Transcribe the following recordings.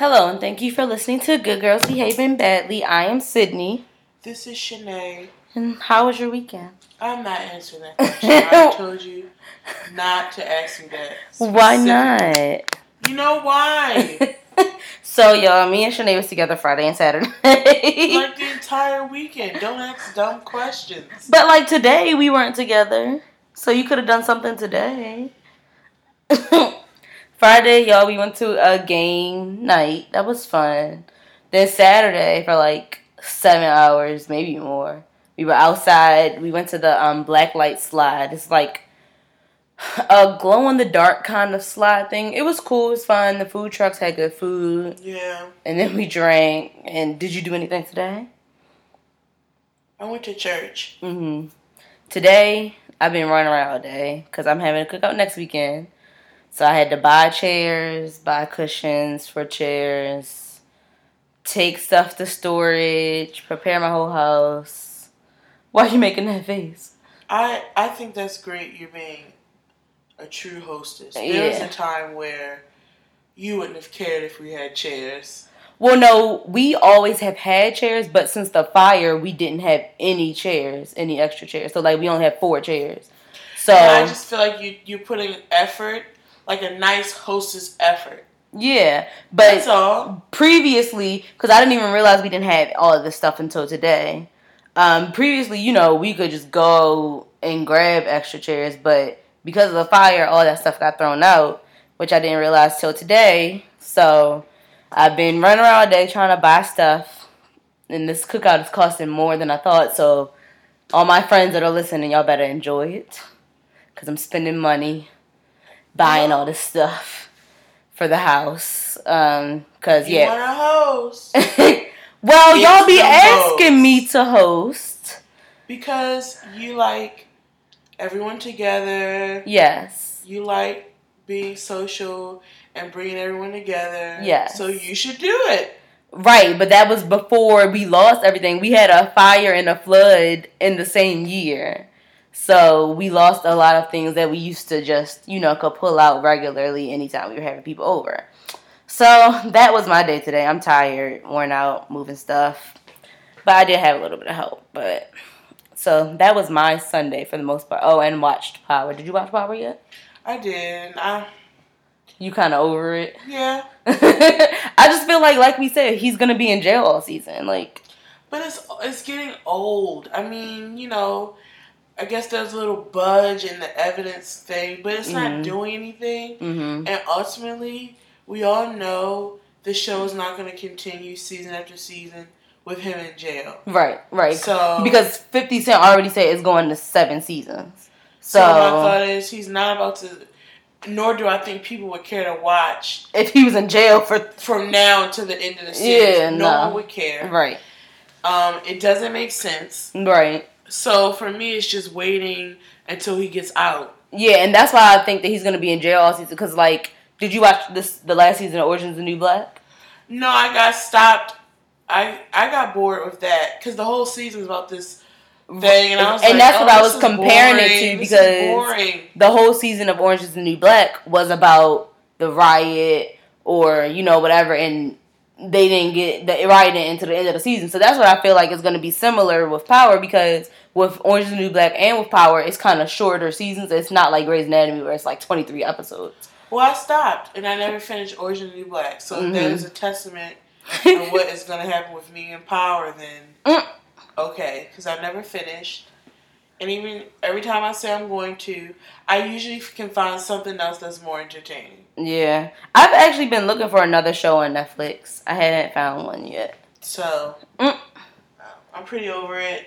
Hello, and thank you for listening to Good Girls Behaving Badly. I am Sydney. This is Shanae. And how was your weekend? I'm not answering that question. I told you not to ask me that. Why not? You know why? so, y'all, me and Shanae was together Friday and Saturday. like the entire weekend. Don't ask dumb questions. But, like, today we weren't together. So, you could have done something today. Friday, y'all, we went to a game night. That was fun. Then Saturday, for like seven hours, maybe more, we were outside. We went to the um, black light slide. It's like a glow in the dark kind of slide thing. It was cool. It was fun. The food trucks had good food. Yeah. And then we drank. And did you do anything today? I went to church. Mm-hmm. Today, I've been running around all day because I'm having a cookout next weekend. So I had to buy chairs, buy cushions for chairs, take stuff to storage, prepare my whole house. Why are you making that face? I I think that's great. You're being a true hostess. There Yeah. was a time where you wouldn't have cared if we had chairs. Well, no, we always have had chairs, but since the fire, we didn't have any chairs, any extra chairs. So like we only have four chairs. So And I just feel like you you're putting effort, like a nice hostess effort. yeah, but That's all. previously, because I didn't even realize we didn't have all of this stuff until today. Um, previously, you know, we could just go and grab extra chairs, but because of the fire, all that stuff got thrown out, which I didn't realize till today. So I've been running around all day trying to buy stuff, and this cookout is costing more than I thought. So all my friends that are listening, y'all better enjoy it, cause I'm spending money buying all this stuff for the house. Um, cause yeah, You yeah. want a host well, It's y'all be asking host. me to host. because you like everyone together. Yes. You like being social and bringing everyone together. Yes. So you should do it. Right, but that was before we lost everything. We had a fire and a flood in the same year. So we lost a lot of things that we used to just, you know, could pull out regularly anytime we were having people over. So that was my day today. I'm tired, worn out, moving stuff. But I did have a little bit of help. But so that was my Sunday for the most part. Oh, and watched Power. Did you watch Power yet? I did. I You kind of over it? yeah. I just feel like, like we said, he's gonna be in jail all season. Like, But it's it's getting old. I mean, you know, I guess there's a little budge in the evidence thing, but it's Mhm. not doing anything. hmm And ultimately, we all know the show is not going to continue season after season with him in jail. right, right. So because Fifty Cent already said it's going to seven seasons. so So, my thought is he's not about to. Nor do I think people would care to watch if he was in jail for from now until the end of the season. Yeah, no, no. one would care. right, Um, it doesn't make sense. right, So for me, it's just waiting until he gets out. yeah, and that's why I think that he's gonna be in jail all season. Because, like, did you watch this the last season of Orange is the New Black? No, I got stopped. I I got bored with that because the whole season season's about this thing, and I was And like, that's oh, what I oh, was is comparing it to because- the whole season of Orange is the New Black was about the riot or you know whatever, and they didn't get the riot didn't into the end of the season. So that's what I feel like is going to be similar with Power because with Orange is the New Black and with Power, it's kind of shorter seasons. It's not like Grey's Anatomy where it's like twenty three episodes. Well, I stopped, and I never finished Orange of the New Black. So Mhm. that is a testament of what is going to happen with me in Power. Then Mm. okay, because I never finished. And even every time I say I'm going to, I usually can find something else that's more entertaining. Yeah, I've actually been looking for another show on Netflix. I hadn't found one yet. So Mm. I'm pretty over it.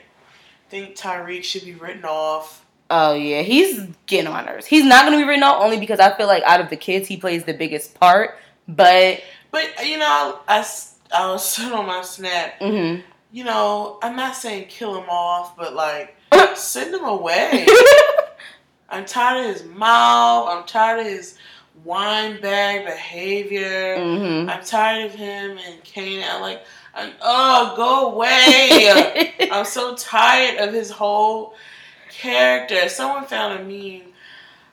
Think Tariq should be written off. Oh yeah, he's getting on nerves. He's not gonna be written off only because I feel like out of the kids, he plays the biggest part. But But you know, I'll I, I was on my snap. mhm. You know, I'm not saying kill him off, but like send him away. I'm tired of his mouth. I'm tired of his wine bag behavior. Mhm. I'm tired of him and Cane. I'm like, Oh, go away. I'm so tired of his whole character. Someone found a meme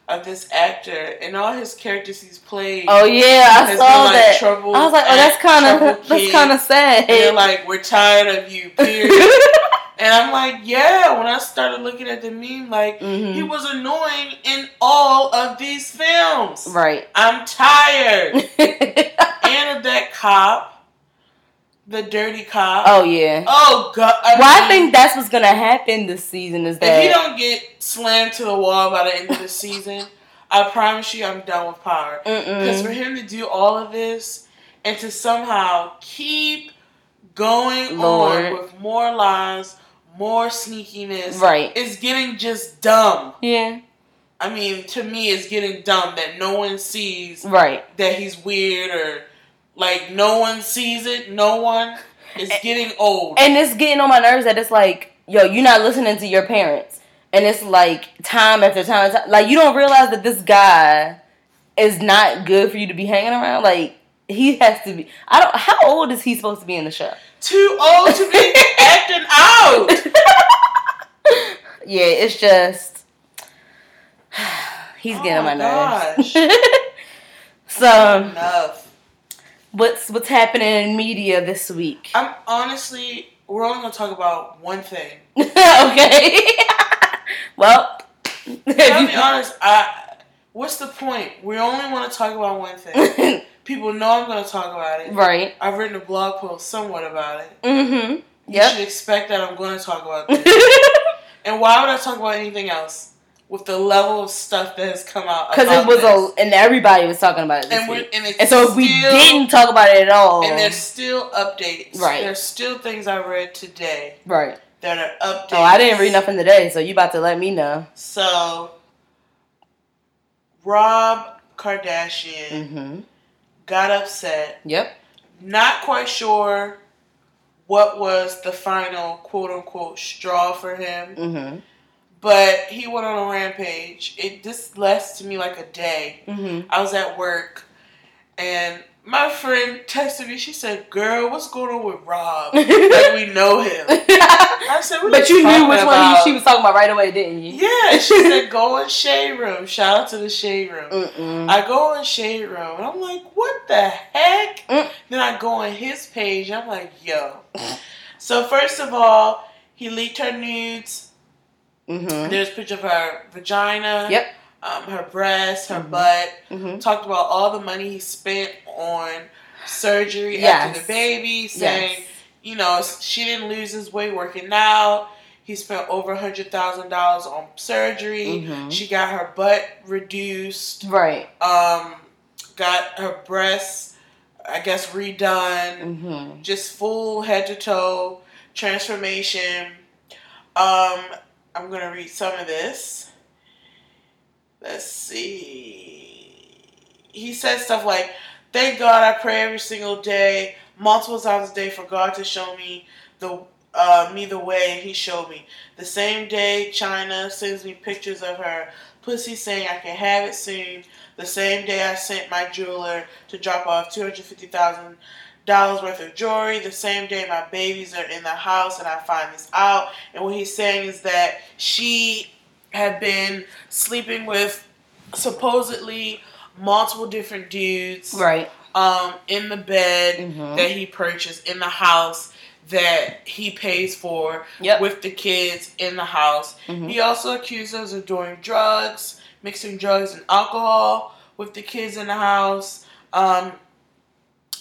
of this actor and all his characters he's played. Oh yeah, I saw been, like, that. Trouble I was like, oh, that's kind of that's kind of sad. And they're like, we're tired of you, period. and I'm like, yeah. When I started looking at the meme, like Mhm. he was annoying in all of these films. right. I'm tired. and of that cop, the dirty cop. oh yeah. Oh god. I well, I think that's what's gonna happen this season. Is that if he don't get slammed to the wall by the end of the season, I promise you, I'm done with Power. Because for him to do all of this and to somehow keep going Lord. on with more lies, more sneakiness, right? it's getting just dumb. Yeah. I mean, to me, it's getting dumb that no one sees Right. that he's weird or like no one sees it. No one. It's getting old. And it's getting on my nerves that it's like, yo, you're not listening to your parents, and it's like time after time, time. like you don't realize that this guy is not good for you to be hanging around. Like he has to be. I don't. How old is he supposed to be in the show? Too old to be acting out. yeah, it's just he's getting Oh on my oh my nerves. so, Enough. What's what's happening in media this week? I'm honestly, we're only gonna talk about one thing. okay. well, I'll be honest. I. What's the point? We only want to talk about one thing. People know I'm gonna talk about it. right. I've written a blog post somewhat about it. Mm-hmm. You should expect that I'm to talk about this. and why would I talk about anything else with the level of stuff that has come out? Because it was this? a, and everybody was talking about it this and, and, it's And so if we didn't talk about it at all, and there's still updates. Right. There's still things I read today right. that are updates. Oh, I didn't read nothing today, so you about to let me know. So, Rob Kardashian Mm-hmm. got upset. Yep. Not quite sure what was the final quote unquote straw for him, Mm-hmm. But he went on a rampage. It just lasted me like a day. Mm-hmm. I was at work and my friend texted me. She said, "Girl, what's going on with Rob? like we know him." I said, what but you knew which one about?" he, she was talking about right away, didn't you? Yeah, she said, "Go in shade room." Shout out to the shade room. Mm-mm. I go in shade room and I'm like, "What the heck?" Mm. Then I go on his page and I'm like, "Yo." so first of all, he leaked her nudes. Mm-hmm. There's a picture of her vagina. Yep. Um, her breast, her Mhm. butt. Mm-hmm. talked about all the money he spent on surgery Yes. after the baby, saying, Yes. you know, she didn't lose his weight working out. He spent over a hundred thousand dollars on surgery. Mhm. She got her butt reduced. Right. Um, got her breasts, I guess, redone. Mm-hmm. Just full head to toe transformation. Um, I'm gonna read some of this. Let's see. He said stuff like, "Thank God I pray every single day, multiple times a day, for God to show me the uh, me the way He showed me. The same day Chyna sends me pictures of her pussy saying I can have it soon. The same day I sent my jeweler to drop off two hundred fifty thousand dollars worth of jewelry. The same day my babies are in the house and I find this out. And what he's saying is that she had been sleeping with supposedly multiple different dudes Right. um, in the bed Mhm. that he purchased in the house that he pays for Yep. with the kids in the house. Mhm. He also accused us of doing drugs, mixing drugs and alcohol with the kids in the house. Um,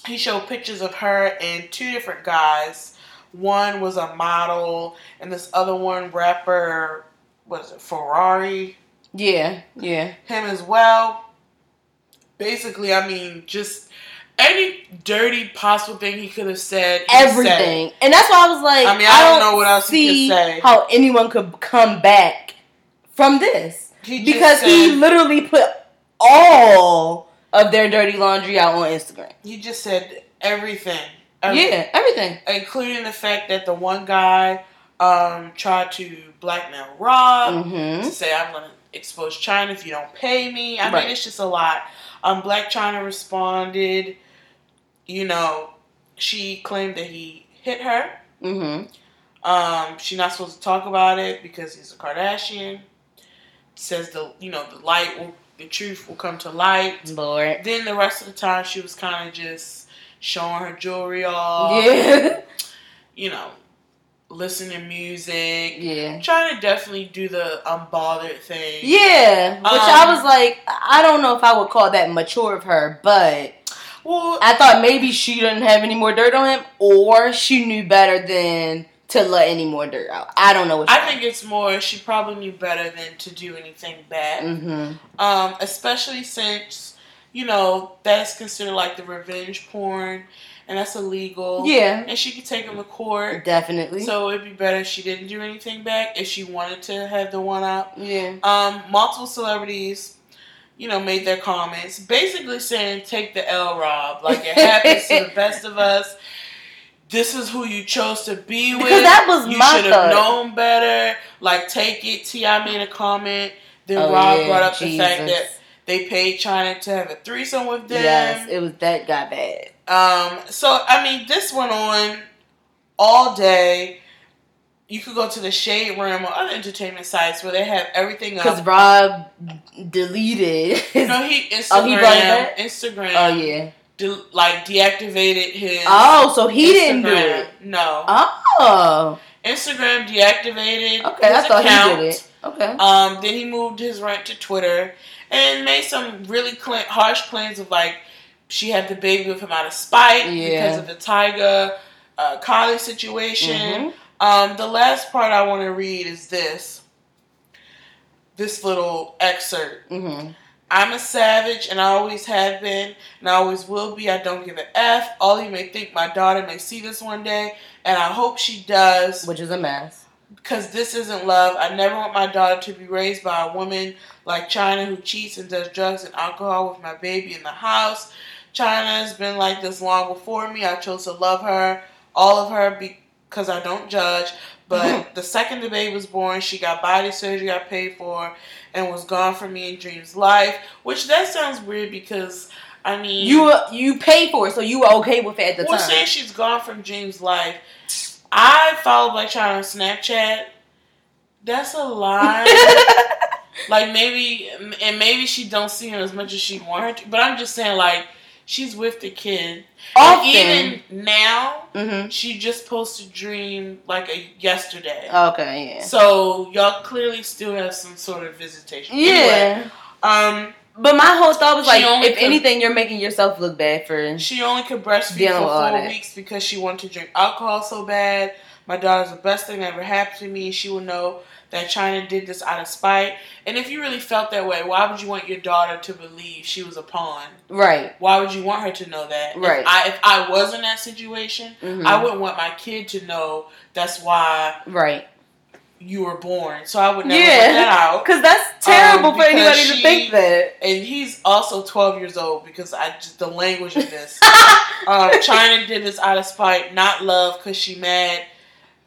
he showed pictures of her and two different guys. One was a model, and this other one, rapper, was it Ferrari? Yeah. Yeah. Him as well. Basically, I mean, just any dirty possible thing he could have said. he said. Everything. And that's why I was like, I mean, I don't know what else he could see say. How anyone could come back from this? He because he literally put all of their dirty laundry out on Instagram. You just said everything. everything. Yeah, everything. Including the fact that the one guy um, tried to blackmail Rob Mm-hmm. to say, I'm going to expose Chyna if you don't pay me. I Right. mean, it's just a lot. Um, Blac Chyna responded, you know, she claimed that he hit her. Mm-hmm. Um, she's not supposed to talk about it because he's a Kardashian. Says the you know the light will the truth will come to light. Lord. Then the rest of the time, she was kind of just showing her jewelry off. Yeah. You know, listening to music. Yeah. Trying to definitely do the unbothered thing. Yeah. Which Um, I was like, I don't know if I would call that mature of her, but Well, I thought maybe she didn't have any more dirt on him, or she knew better than to let any more dirt out. I don't know what. I think it's more she probably knew better than to do anything bad. Mm-hmm. Um, especially since you know that's considered like the revenge porn, and that's illegal. Yeah. and she could take him to court. Definitely. So it'd be better if she didn't do anything back if she wanted to have the one up. yeah. Um, multiple celebrities, you know, made their comments, basically saying, "Take the L, Rob. Like it happens to the best of us. This is who you chose to be with. Because that was you my should have known better. Like take it." T.I. made a comment. Then Oh, Rob yeah, brought up the fact that they paid Chyna to have a threesome with them. Yes, it was that got bad. Um, so I mean, this went on all day. You could go to the Shade Room or other entertainment sites where they have everything up. Because. Rob deleted his. No, he Instagram. Oh, he brought it back? Instagram. oh yeah. De- like deactivated his. Oh, so he didn't do it. No, Oh. Instagram deactivated. Okay, I thought account. he did it. Okay. Um, then he moved his rant to Twitter and made some really cl- harsh claims of like she had the baby with him out of spite Yeah. because of the Tyga uh, Kylie situation. Mhm. Um, the last part I want to read is this. This little excerpt. Mhm. I'm a savage and I always have been and I always will be. I don't give a F. All you may think my daughter may see this one day and I hope she does Which is a mess. because this isn't love. I never want my daughter to be raised by a woman like Chyna who cheats and does drugs and alcohol with my baby in the house. Chyna has been like this long before me. I chose to love her, all of her, because I don't judge. But the second the baby was born, she got body surgery I paid for and was gone from me in Dream's life. Which that sounds weird because, I mean. You were, you paid for it, so you were okay with it at the time. Well, time. saying she's gone from Dream's life. I follow Blac Chyna on Snapchat. That's a lie. like maybe, and maybe she don't see him as much as she want her to. But I'm just saying, like she's with the kid. And Often. even now, hmm she just posted Dream like a yesterday. Okay. Yeah. So y'all clearly still have some sort of visitation. Yeah. Anyway, um, But my whole thought was like, if could- anything, you're making yourself look bad for. She only could breastfeed for four weeks because she wanted to drink alcohol so bad. My daughter's the best thing that ever happened to me. She will know that Chyna did this out of spite. And if you really felt that way, why would you want your daughter to believe she was a pawn? Right. Why would you want her to know that? Right. If I, if I was in that situation, Mhm. I wouldn't want my kid to know that's why Right. you were born. So I would never Yeah. let that out. Because that's terrible Um, for anybody because to think that. And he's also 12 years old because I just the language of this. um, Chyna did this out of spite, not love, cause she mad,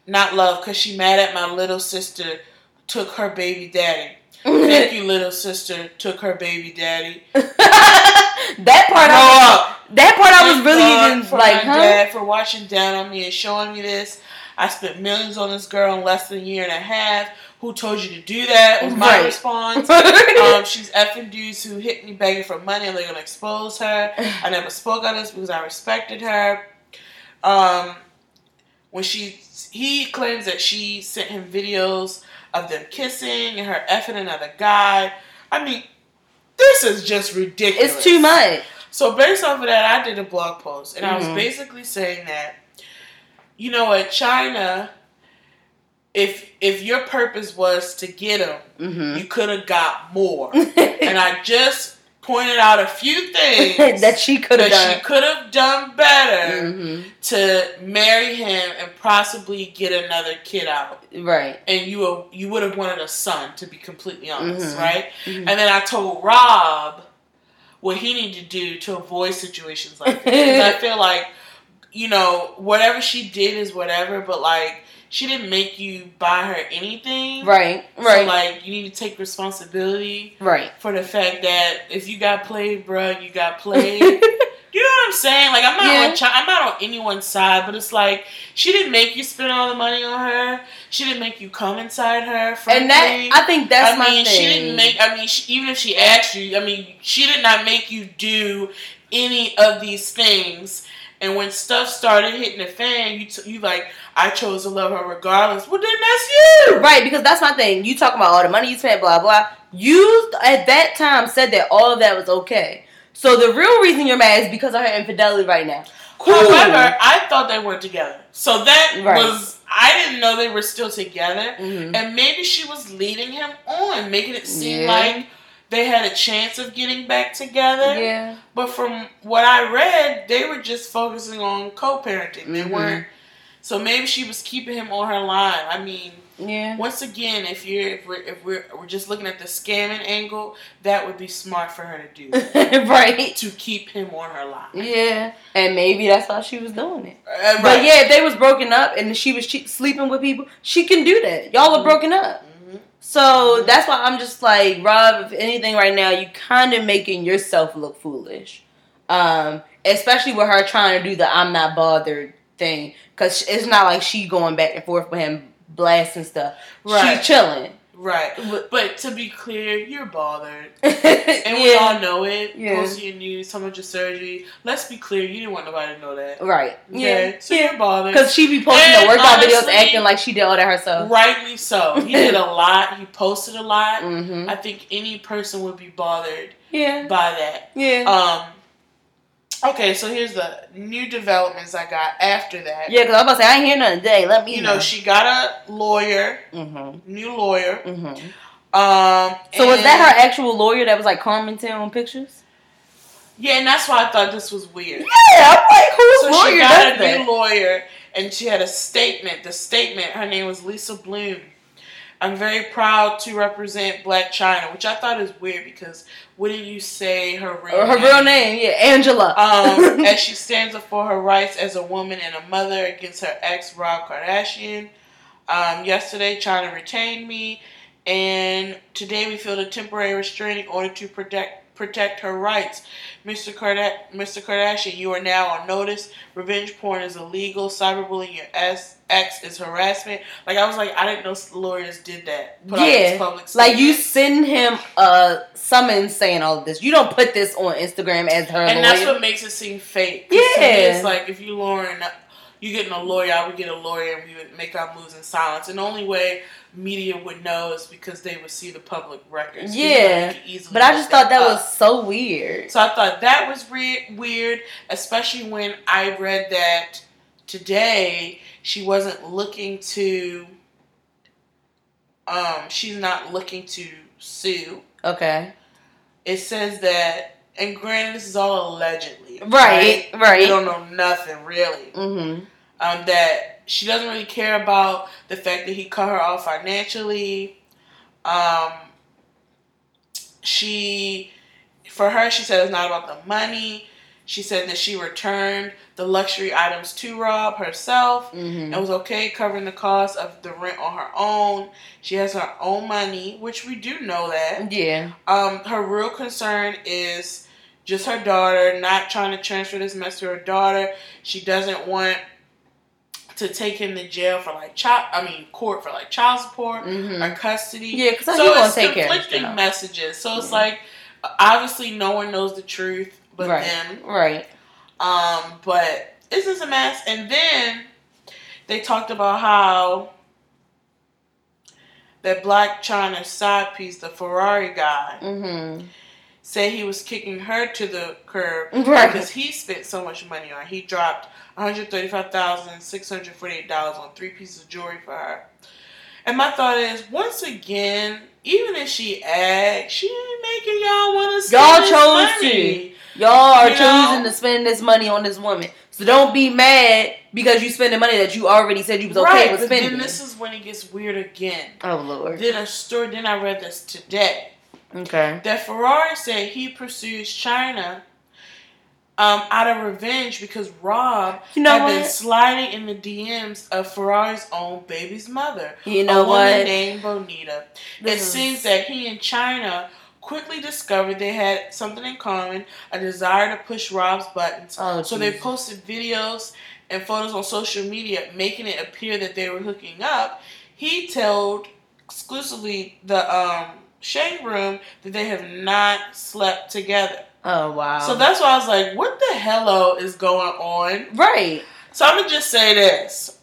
not love, cause she mad at my little sister took her baby daddy. Thank you, little sister took her baby daddy. that part, I was, that part, I was really God even for like, my huh? dad for watching down on me and showing me this. I spent millions on this girl in less than a year and a half. Who told you to do that? Was my Right. response. um, she's effing dudes who hit me begging for money and they're gonna expose her. I never spoke on this because I respected her. Um, when she he claims that she sent him videos of them kissing and her effing another guy. I mean, this is just ridiculous. it's too much. So based off of that, I did a blog post and I was Mhm. basically saying that, you know, what Chyna, if if your purpose was to get him, hmm you could have got more. and I just pointed out a few things that she could have done. she could have done better hmm to marry him and possibly get another kid out. Right. And you were, you would have wanted a son, to be completely honest, Mhm. right? Mhm. And then I told Rob what he needed to do to avoid situations like this. I feel like, you know, whatever she did is whatever, but like, she didn't make you buy her anything. Right. Right. So, like, you need to take responsibility right. for the fact that if you got played, bruh, you got played. You know what I'm saying? Like I'm not Yeah. on Chi- I'm not on anyone's side, but it's like she didn't make you spend all the money on her. She didn't make you come inside her. Frankly. and that I think that's I my mean, thing. she didn't make. I mean, she, even if she asked you, I mean, she did not make you do any of these things. And when stuff started hitting the fan, you t- you like, I chose to love her regardless. Well, then that's you. Right, because that's my thing. You talking about all the money you spent, blah blah. You at that time said that all of that was okay. So the real reason you're mad is because of her infidelity right now. Cool. However, I thought they were together, so that Right. was I didn't know they were still together. Mhm. And maybe she was leading him on, making it seem Yeah. like they had a chance of getting back together. yeah, But from what I read, they were just focusing on co-parenting. They Mhm. weren't. So maybe she was keeping him on her line. I mean, yeah, once again, if you're if we're if we're, we're just looking at the scamming angle, that would be smart for her to do right. to keep him on her line. Yeah, and maybe that's why she was doing it. Uh, But yeah, if they was broken up and she was che- sleeping with people, she can do that. Y'all were broken up. So that's why I'm just like, Rob, if anything right now, you kind of making yourself look foolish. Um, especially with her trying to do the I'm not bothered thing. Because it's not like she going back and forth with him, blasting stuff. Right. She's chilling. Right. But- to be clear, you're bothered. and And we all know it. Yeah. Post your news, some of your surgery. Let's be clear, you didn't want nobody to know that. Right. Okay? Yeah. So yeah. you're bothered. Because she be posting And the workout videos acting like she did all that herself. Rightly so. He did a lot. He posted a lot. Mm-hmm. I think any person would be bothered Yeah. by that. Yeah. Um. Okay, so here's the new developments I got after that. yeah, because I'm about to say, I ain't hear nothing today. Let me You know, she got a lawyer, Mm-hmm. new lawyer. Mm-hmm. Um. So was that her actual lawyer that was like commenting on pictures? Yeah, and that's why I thought this was weird. Yeah, I'm like, whose So lawyer she got a that? new lawyer, and she had a statement. The statement, her name was Lisa Bloom. I'm very proud to represent Blac Chyna, which I thought is weird because wouldn't you say her real her real name, yeah, Angela. Um, as she stands up for her rights as a woman and a mother against her ex Rob Kardashian. Um, yesterday, Chyna retained me, and today we feel a temporary restraining order to protect protect her rights. Mr. Karda- Mr. Kardashian, you are now on notice. Revenge porn is illegal. Cyberbullying your ex, ex is harassment. Like I was like, I didn't know lawyers did that. Put out Yeah, like you send him a summons saying all of this. You don't put this on Instagram as her and lawyer. that's what makes it seem fake. Yeah. it's like if you Lauren, you getting a lawyer, I would get a lawyer, and we would make our moves in silence. And the only way media would know is because they would see the public records. Yeah, but I just thought that up. was so weird. So I thought that was re- weird, especially when I read that today she wasn't looking to. Um, she's not looking to sue. Okay. It says that, and granted, this is all allegedly, Right, We right. We don't know nothing really. Mm-hmm. Um, that she doesn't really care about the fact that he cut her off financially. Um, she, for her, she said it's not about the money. She said that she returned the luxury items to Rob herself Mm-hmm. and was okay covering the cost of the rent on her own. She has her own money, which we do know that. Yeah. Um, her real concern is just her daughter, not trying to transfer this mess to her daughter. She doesn't want to take him to jail for like child, I mean court for like child support Mm-hmm. or custody. Yeah, because so it's take care of conflicting stuff. messages. So it's Yeah. like obviously no one knows the truth but Right. them. Right. Um, but it's just a mess. And then they talked about how that Blac Chyna side piece, the Ferrari guy, Mm-hmm. said he was kicking her to the curb Right. because he spent so much money on. He dropped one hundred thirty-five thousand six hundred forty-eight dollars on three pieces of jewelry for her. And my thought is, once again, even if she asked, she ain't making y'all want to. Y'all chose money. Y'all are You know? choosing to spend this money on this woman. So don't be mad because you spending money that you already said you was okay right, with spending. then this is when it gets weird again. oh Lord. Then a story. Then I read this today Okay. that Ferrari said he pursues Chyna um, out of revenge because Rob You know had been sliding in the DMs of Ferrari's own baby's mother, You know a woman what? named Bonita. This it is- seems that he and Chyna quickly discovered they had something in common a desire to push Rob's buttons. Oh, so they posted videos and photos on social media making it appear that they were hooking up. He told exclusively the um, Shade Room that they have not slept together. Oh wow. So that's why I was like, what the hello is going on? right. So I'm gonna just say this.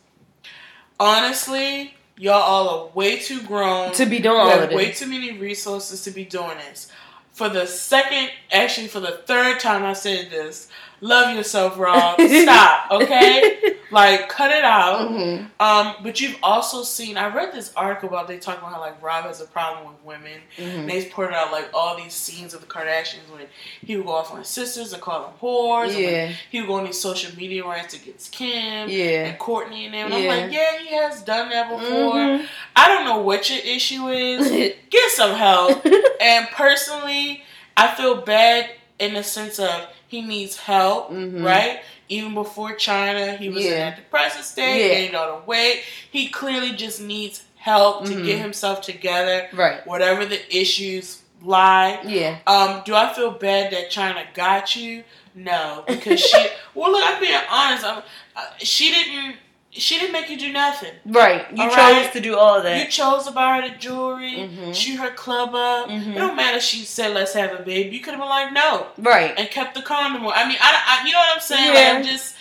Honestly, y'all all are way too grown To be doing all have of way this. too many resources to be doing this. For the second, actually for the third time I said this, love yourself, Rob. Stop, okay? Like, cut it out. Mhm. Um, but you've also seen. I read this article about they talk about how like Rob has a problem with women. Mhm. And they pointed out like all these scenes of the Kardashians when he would go off on his sisters and call them whores. Yeah. he would go on these social media rants against Kim Yeah. and Kourtney and them. And Yeah. I'm like, yeah, he has done that before. Mhm. I don't know what your issue is. Get some help. and personally, I feel bad in the sense of he needs help, Mhm. right? Even before Chyna, he was in Yeah. a depressive state, Yeah. gained all the weight. He clearly just needs help to Mhm. get himself together, Right. whatever the issues lie. Yeah. Um, do I feel bad that Chyna got you? No, because she. well, look, I'm being honest. I'm, uh, she didn't. She didn't make you do nothing. Right. You All chose right. to do all of You chose to buy her the jewelry, Mhm. shoot her club up. Mhm. It don't matter. if She said, "Let's have a baby." You could have been like, "No," Right. and kept the condom. on. I mean, I, I you know what I'm saying? Yeah. Like, I'm just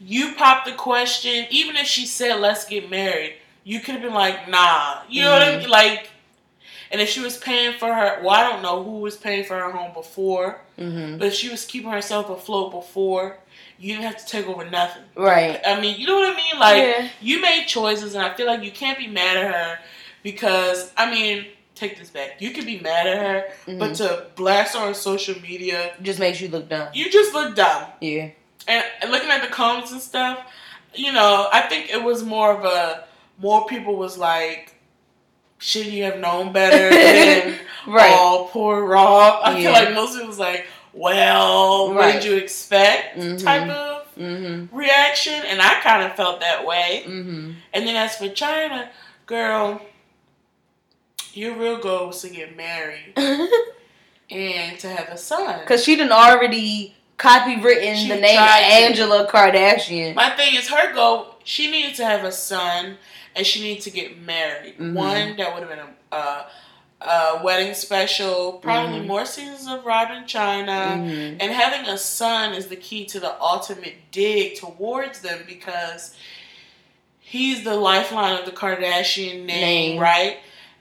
you popped the question. Even if she said, "Let's get married," you could have been like, "Nah." You know what I Mhm. mean? Like, and if she was paying for her, well, I don't know who was paying for her home before, Mm-hmm. but if she was keeping herself afloat before, you didn't have to take over nothing. Right. I mean, you know what I mean? Like yeah. you made choices, and I feel like you can't be mad at her because I mean, take this back. You can be mad at her, but Mhm. to blast her on social media, just makes you look dumb. you just look dumb. Yeah. And, looking at the comments and stuff, you know, I think it was more of a more people was like, should you have known better than Right. oh poor Rob? I feel like most people was like, well, what did you expect? Mhm. Type of Mm-hmm. reaction, and I kind of felt that way. Mm-hmm. And then as for Chyna, girl, your real goal was to get married and to have a son. Cause she didn't already copywritten She the name tried to. Angela Kardashian. My thing is, her goal, she needed to have a son and she needed to get married. Mhm. One, that would have been a, a, a wedding special, probably Mhm. more seasons of Rob in Chyna. Mhm. And having a son is the key to the ultimate dig towards them because he's the lifeline of the Kardashian name, Name. right?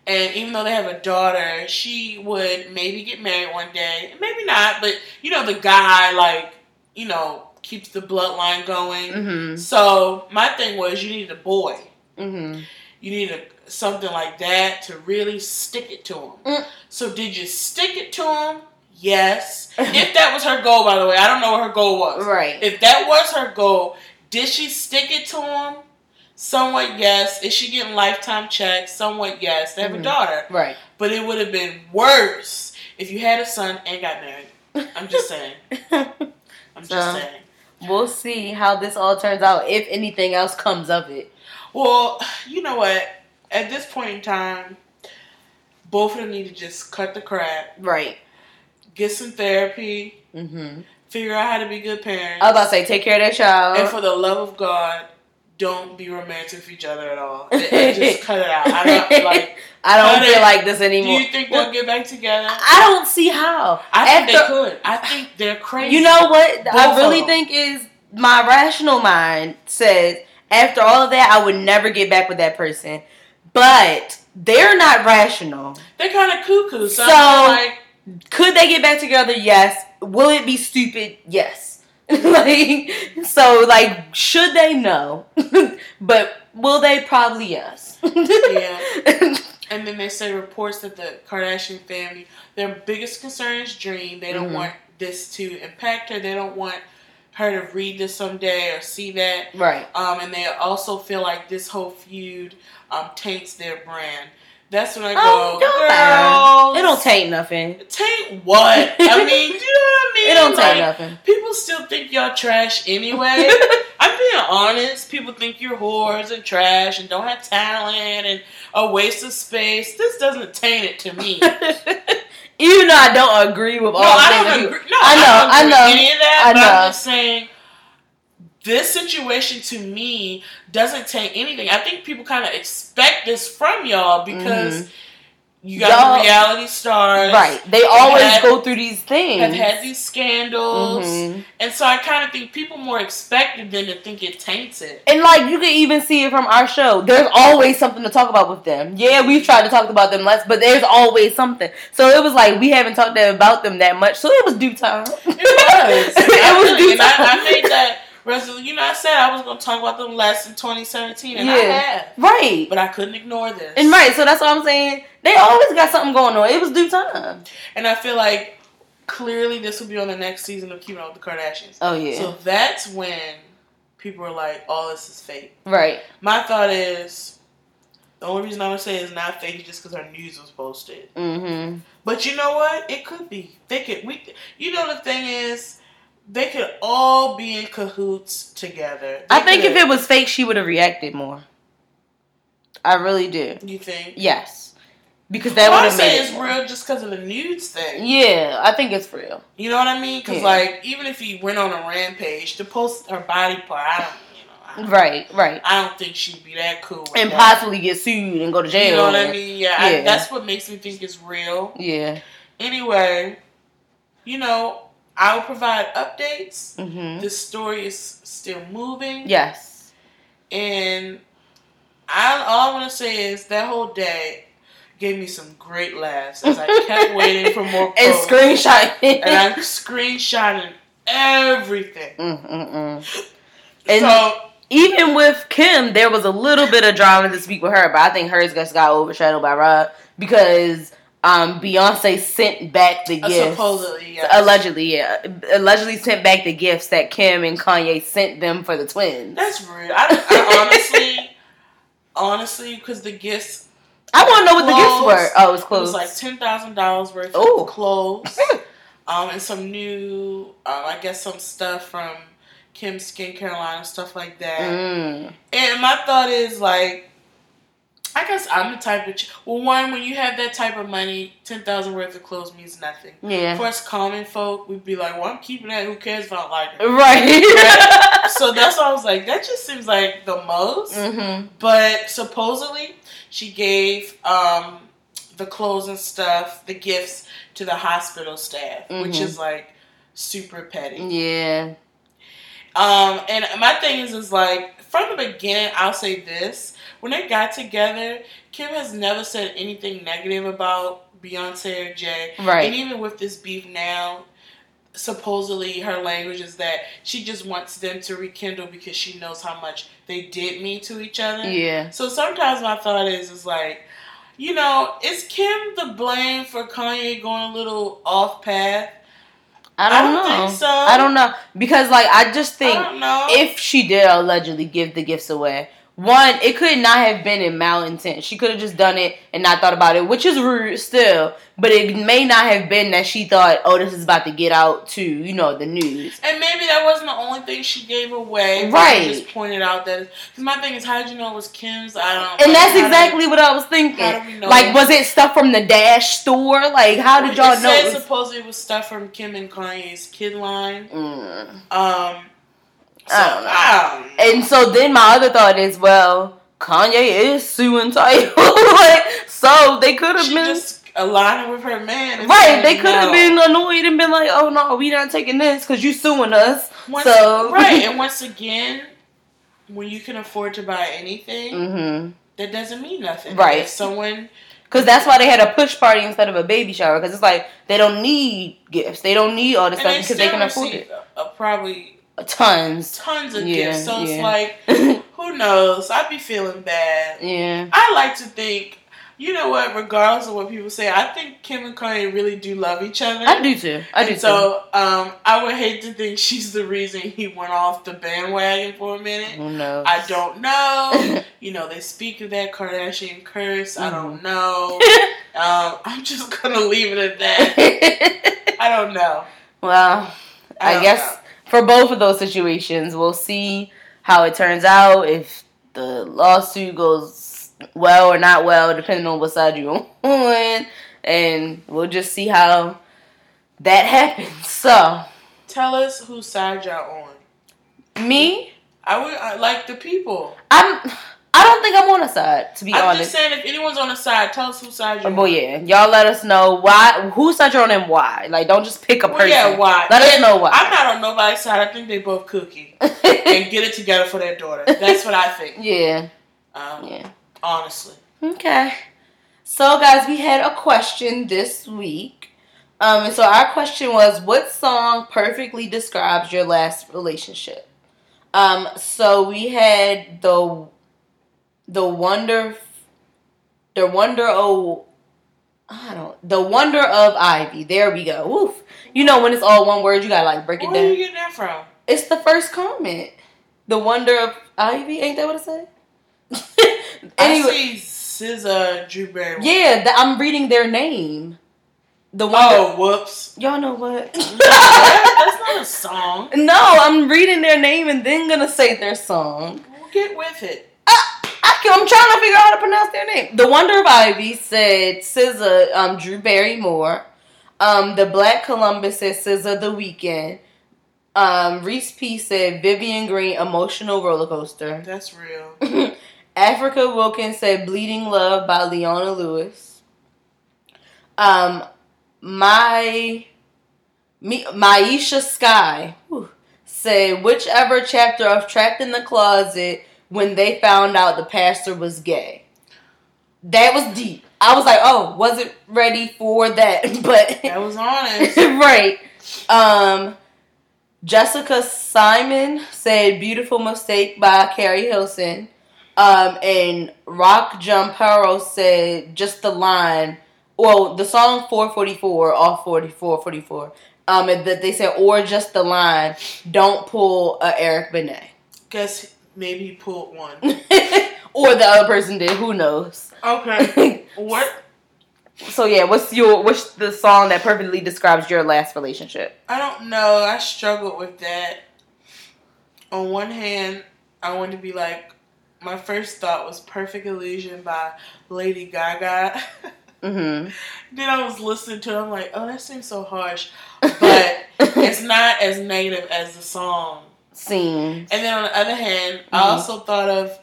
And even though they have a daughter, she would maybe get married one day, maybe not, but you know, the guy, like, you know, keeps the bloodline going. Mhm. So my thing was, you needed a boy. You need a, something like that to really stick it to him. Mm. So did you stick it to him? Yes. if that was her goal, by the way, I don't know what her goal was. Right. If that was her goal, did she stick it to him? Somewhat yes. Is she getting lifetime checks? Somewhat yes. They have Mhm. a daughter. Right. But it would have been worse if you had a son and got married. I'm just saying. I'm just saying. we'll see how this all turns out. If anything else comes of it. Well, you know what? At this point in time, both of them need to just cut the crap, Right. get some therapy, Mm-hmm. figure out how to be good parents. I was about to say, take care of that child. and for the love of God, don't be romantic with each other at all. And just cut it out. I don't like. I don't feel like this anymore. Do you think Well, they'll get back together? I don't see how. I think they could. I think they're crazy. You know what? Both I really think is my rational mind says after all of that, I would never get back with that person. But they're not rational. they're kind of cuckoo. So, So- like, Could they get back together? Yes. Will it be stupid? Yes. like so, like should they? No. but will they? Probably yes. yeah. And then they say reports that the Kardashian family, their biggest concern is Dream. They don't Mhm. want this to impact her. They don't want her to read this someday or see that. right. Um, and they also feel like this whole feud um, taints their brand. That's when I go, Oh, don't. It don't taint nothing. taint what? I mean, you know what I mean? It don't Like, taint nothing. People still think y'all trash anyway. I'm being honest. People think you're whores and trash and don't have talent and a waste of space. This doesn't taint it to me. Even though I don't agree with all No, I don't agree. No, I know, I, I don't know. agree with any of that. I but know. I'm just saying, this situation to me doesn't take anything. I think people kind of expect this from y'all because mm-hmm. You got Mm-hmm. Reality stars, Right. They always had- go through these things. Have had these scandals, Mhm. and so I kind of think people more expected than to think it taints it. And like you can even see it from our show. There's always something to talk about with them. Yeah, we've tried to talk about them less, but there's always something. So it was like we haven't talked about them that much. So it was due time. It was. it was due and I. I made that You know, I said I was going to talk about them less in 2017, and I Yeah. have. right. But I couldn't ignore this. And right. So that's what I'm saying. They always got something going on. It was due time. And I feel like clearly this will be on the next season of Keeping Up with the Kardashians. Oh yeah. So that's when people are like, "Oh, this is fake." right. My thought is the only reason I'm gonna say it's not fake is just because our news was posted. Mm-hmm. But you know what? It could be. They could. We. You know the thing is, they could all be in cahoots together. I They think if it was fake, she would have reacted more. I really do. you think Yes. Because that would I have say made it's more. real just because of the nudes thing. Yeah, I think it's real. You know what I mean? Because Yeah. like even if he went on a rampage to post her body part, I don't. You know. Right, right. I don't think she'd be that cool. And that. possibly get sued and go to jail. You know what I mean? Yeah, I, Yeah. that's what makes me think it's real. Yeah. Anyway, you know, I will provide updates. Mm-hmm. The story is still moving, Yes. and I all I want to say is that whole day gave me some great laughs as I kept waiting for more And posts. screenshot and I'm screenshotting everything. Mm-mm-mm. And so even with Kim, there was a little bit of drama this week with her, but I think hers just got overshadowed by Rob because um, Beyonce sent back the uh, gifts. supposedly, yes. Allegedly, yeah. Allegedly sent back the gifts that Kim and Kanye sent them for the twins. That's rude. I, I honestly, honestly, because the gifts I want to know what the gifts were. Oh, it was it clothes. was like ten thousand dollars worth Ooh. of clothes, um, and some new, um, I guess some stuff from Kim's skincare line and stuff like that. Mm. And my thought is like, I guess I'm the type of ch- well, one when you have that type of money, ten thousand worth of clothes means nothing. Yeah. For us common folk, we'd be like, well, I'm keeping that. Who cares if I don't like it? Right. so that's why I was like, that just seems like the most. mm-hmm. But supposedly, she gave um, the clothes and stuff, the gifts to the hospital staff, which Mhm. is like super petty. Yeah. Um, and my thing is, is like from the beginning, I'll say this: when they got together, Kim has never said anything negative about Beyonce or Jay, and even with this beef now. Supposedly, her language is that she just wants them to rekindle because she knows how much they did mean to each other. Yeah. So sometimes my thought is, is like, you know, is Kim the blame for Kanye going a little off path? I don't, I don't know. think so. I don't know because like I just think I if she did allegedly give the gifts away, one, it could not have been in malintent. She could have just done it and not thought about it, which is rude still. But it may not have been that she thought, oh, this is about to get out to you know the news. and maybe that wasn't the only thing she gave away. Right. She just pointed out that. Because my thing is, how did you know it was Kim's? I don't. And like, that's exactly what I was thinking. how do we know? Like, was it stuff from the Dash store? Like, how Did, did y'all it know? said it was- supposedly it was stuff from Kim and Kanye's kid line. Mm. Um. So, I don't know. I don't know. And so then my other thought is, well, Kanye is suing Tidal, like so they could have been just aligning with her man. right. They could have no. been annoyed and been like, oh no, we not taking this because you suing us. Once, So- right, and once again, when you can afford to buy anything, Mm-hmm. that doesn't mean nothing. Right. If someone, Because that's why they had a push party instead of a baby shower. Because it's like they don't need gifts. They don't need all this and stuff because they can afford it. uh, probably Tons. tons of Yeah, gifts. So yeah. it's like, who knows? I'd be feeling bad. yeah. I like to think, you know what? Regardless of what people say, I think Kim and Kanye really do love each other. I do too. I do And so, um, I would hate to think she's the reason he went off the bandwagon for a minute. Who knows? I don't know. you know, they speak of that Kardashian curse. I Mm-hmm. don't know. Um, I'm just gonna leave it at that. I don't know. well, I, don't guess know. For both of those situations, we'll see how it turns out. If the lawsuit goes well or not well, depending on what side you're on. and we'll just see how that happens. So, Tell us whose side y'all on. me, I would I like the people. I'm. I don't think I'm on a side to be honest. I'm just saying, if anyone's on the side, tell us whose side you're boy, on. yeah, y'all let us know why, whose side you're on, and why. Like, don't just pick a Well, person. yeah, why? Let us And know why. I'm not on nobody's side. I think they both cookie and get it together for their daughter. That's what I think. yeah, Um, yeah. Honestly. Okay. So, guys, we had a question this week. Um, and so our question was, what song perfectly describes your last relationship? Um, so we had the the wonder, the wonder oh, I don't, the wonder of Ivy. There we go. Woof. You know when it's all one word, you gotta like break it down. Where are you getting that from? It's the first comment. The wonder of Ivy. Ain't that what it said? I see SZA, Drew Barrymore. Yeah, th- I'm reading their name. The one. Oh, whoops. Y'all know what? That's not a song. no, I'm reading their name and then gonna say their song. We'll get with it. I can, I'm trying to figure out how to pronounce their name. The Wonder of Ivy said SZA, um, Drew Barrymore. Um, the Black Columbus said SZA, The Weeknd. Um, Reese P said Vivian Green, Emotional Roller Coaster. That's real. Africa Wilkins said Bleeding Love by Leona Lewis. Um, my me, Maisha Sky whew, said whichever chapter of Trapped in the Closet when they found out the pastor was gay. That was deep. I was like, oh, wasn't ready for that, but That was honest. right. Um, Jessica Simon said "Beautiful Mistake" by Keri Hilson. Um, and Rock Jumpero said just the line. Well, the song 444 off 44 44. Um, and that they said or just the line. Don't pull a Eric Benet. Guess maybe he pulled one. or the other person did. Who knows? Okay. What? so yeah, what's your what's the song that perfectly describes your last relationship? I don't know. I struggled with that. On one hand, I wanted to be like, my first thought was Perfect Illusion by Lady Gaga. Mm-hmm. then I was listening to it, I'm like, oh, that seems so harsh. But it's not as negative as the song. Scenes. And then on the other hand, I Mhm. also thought of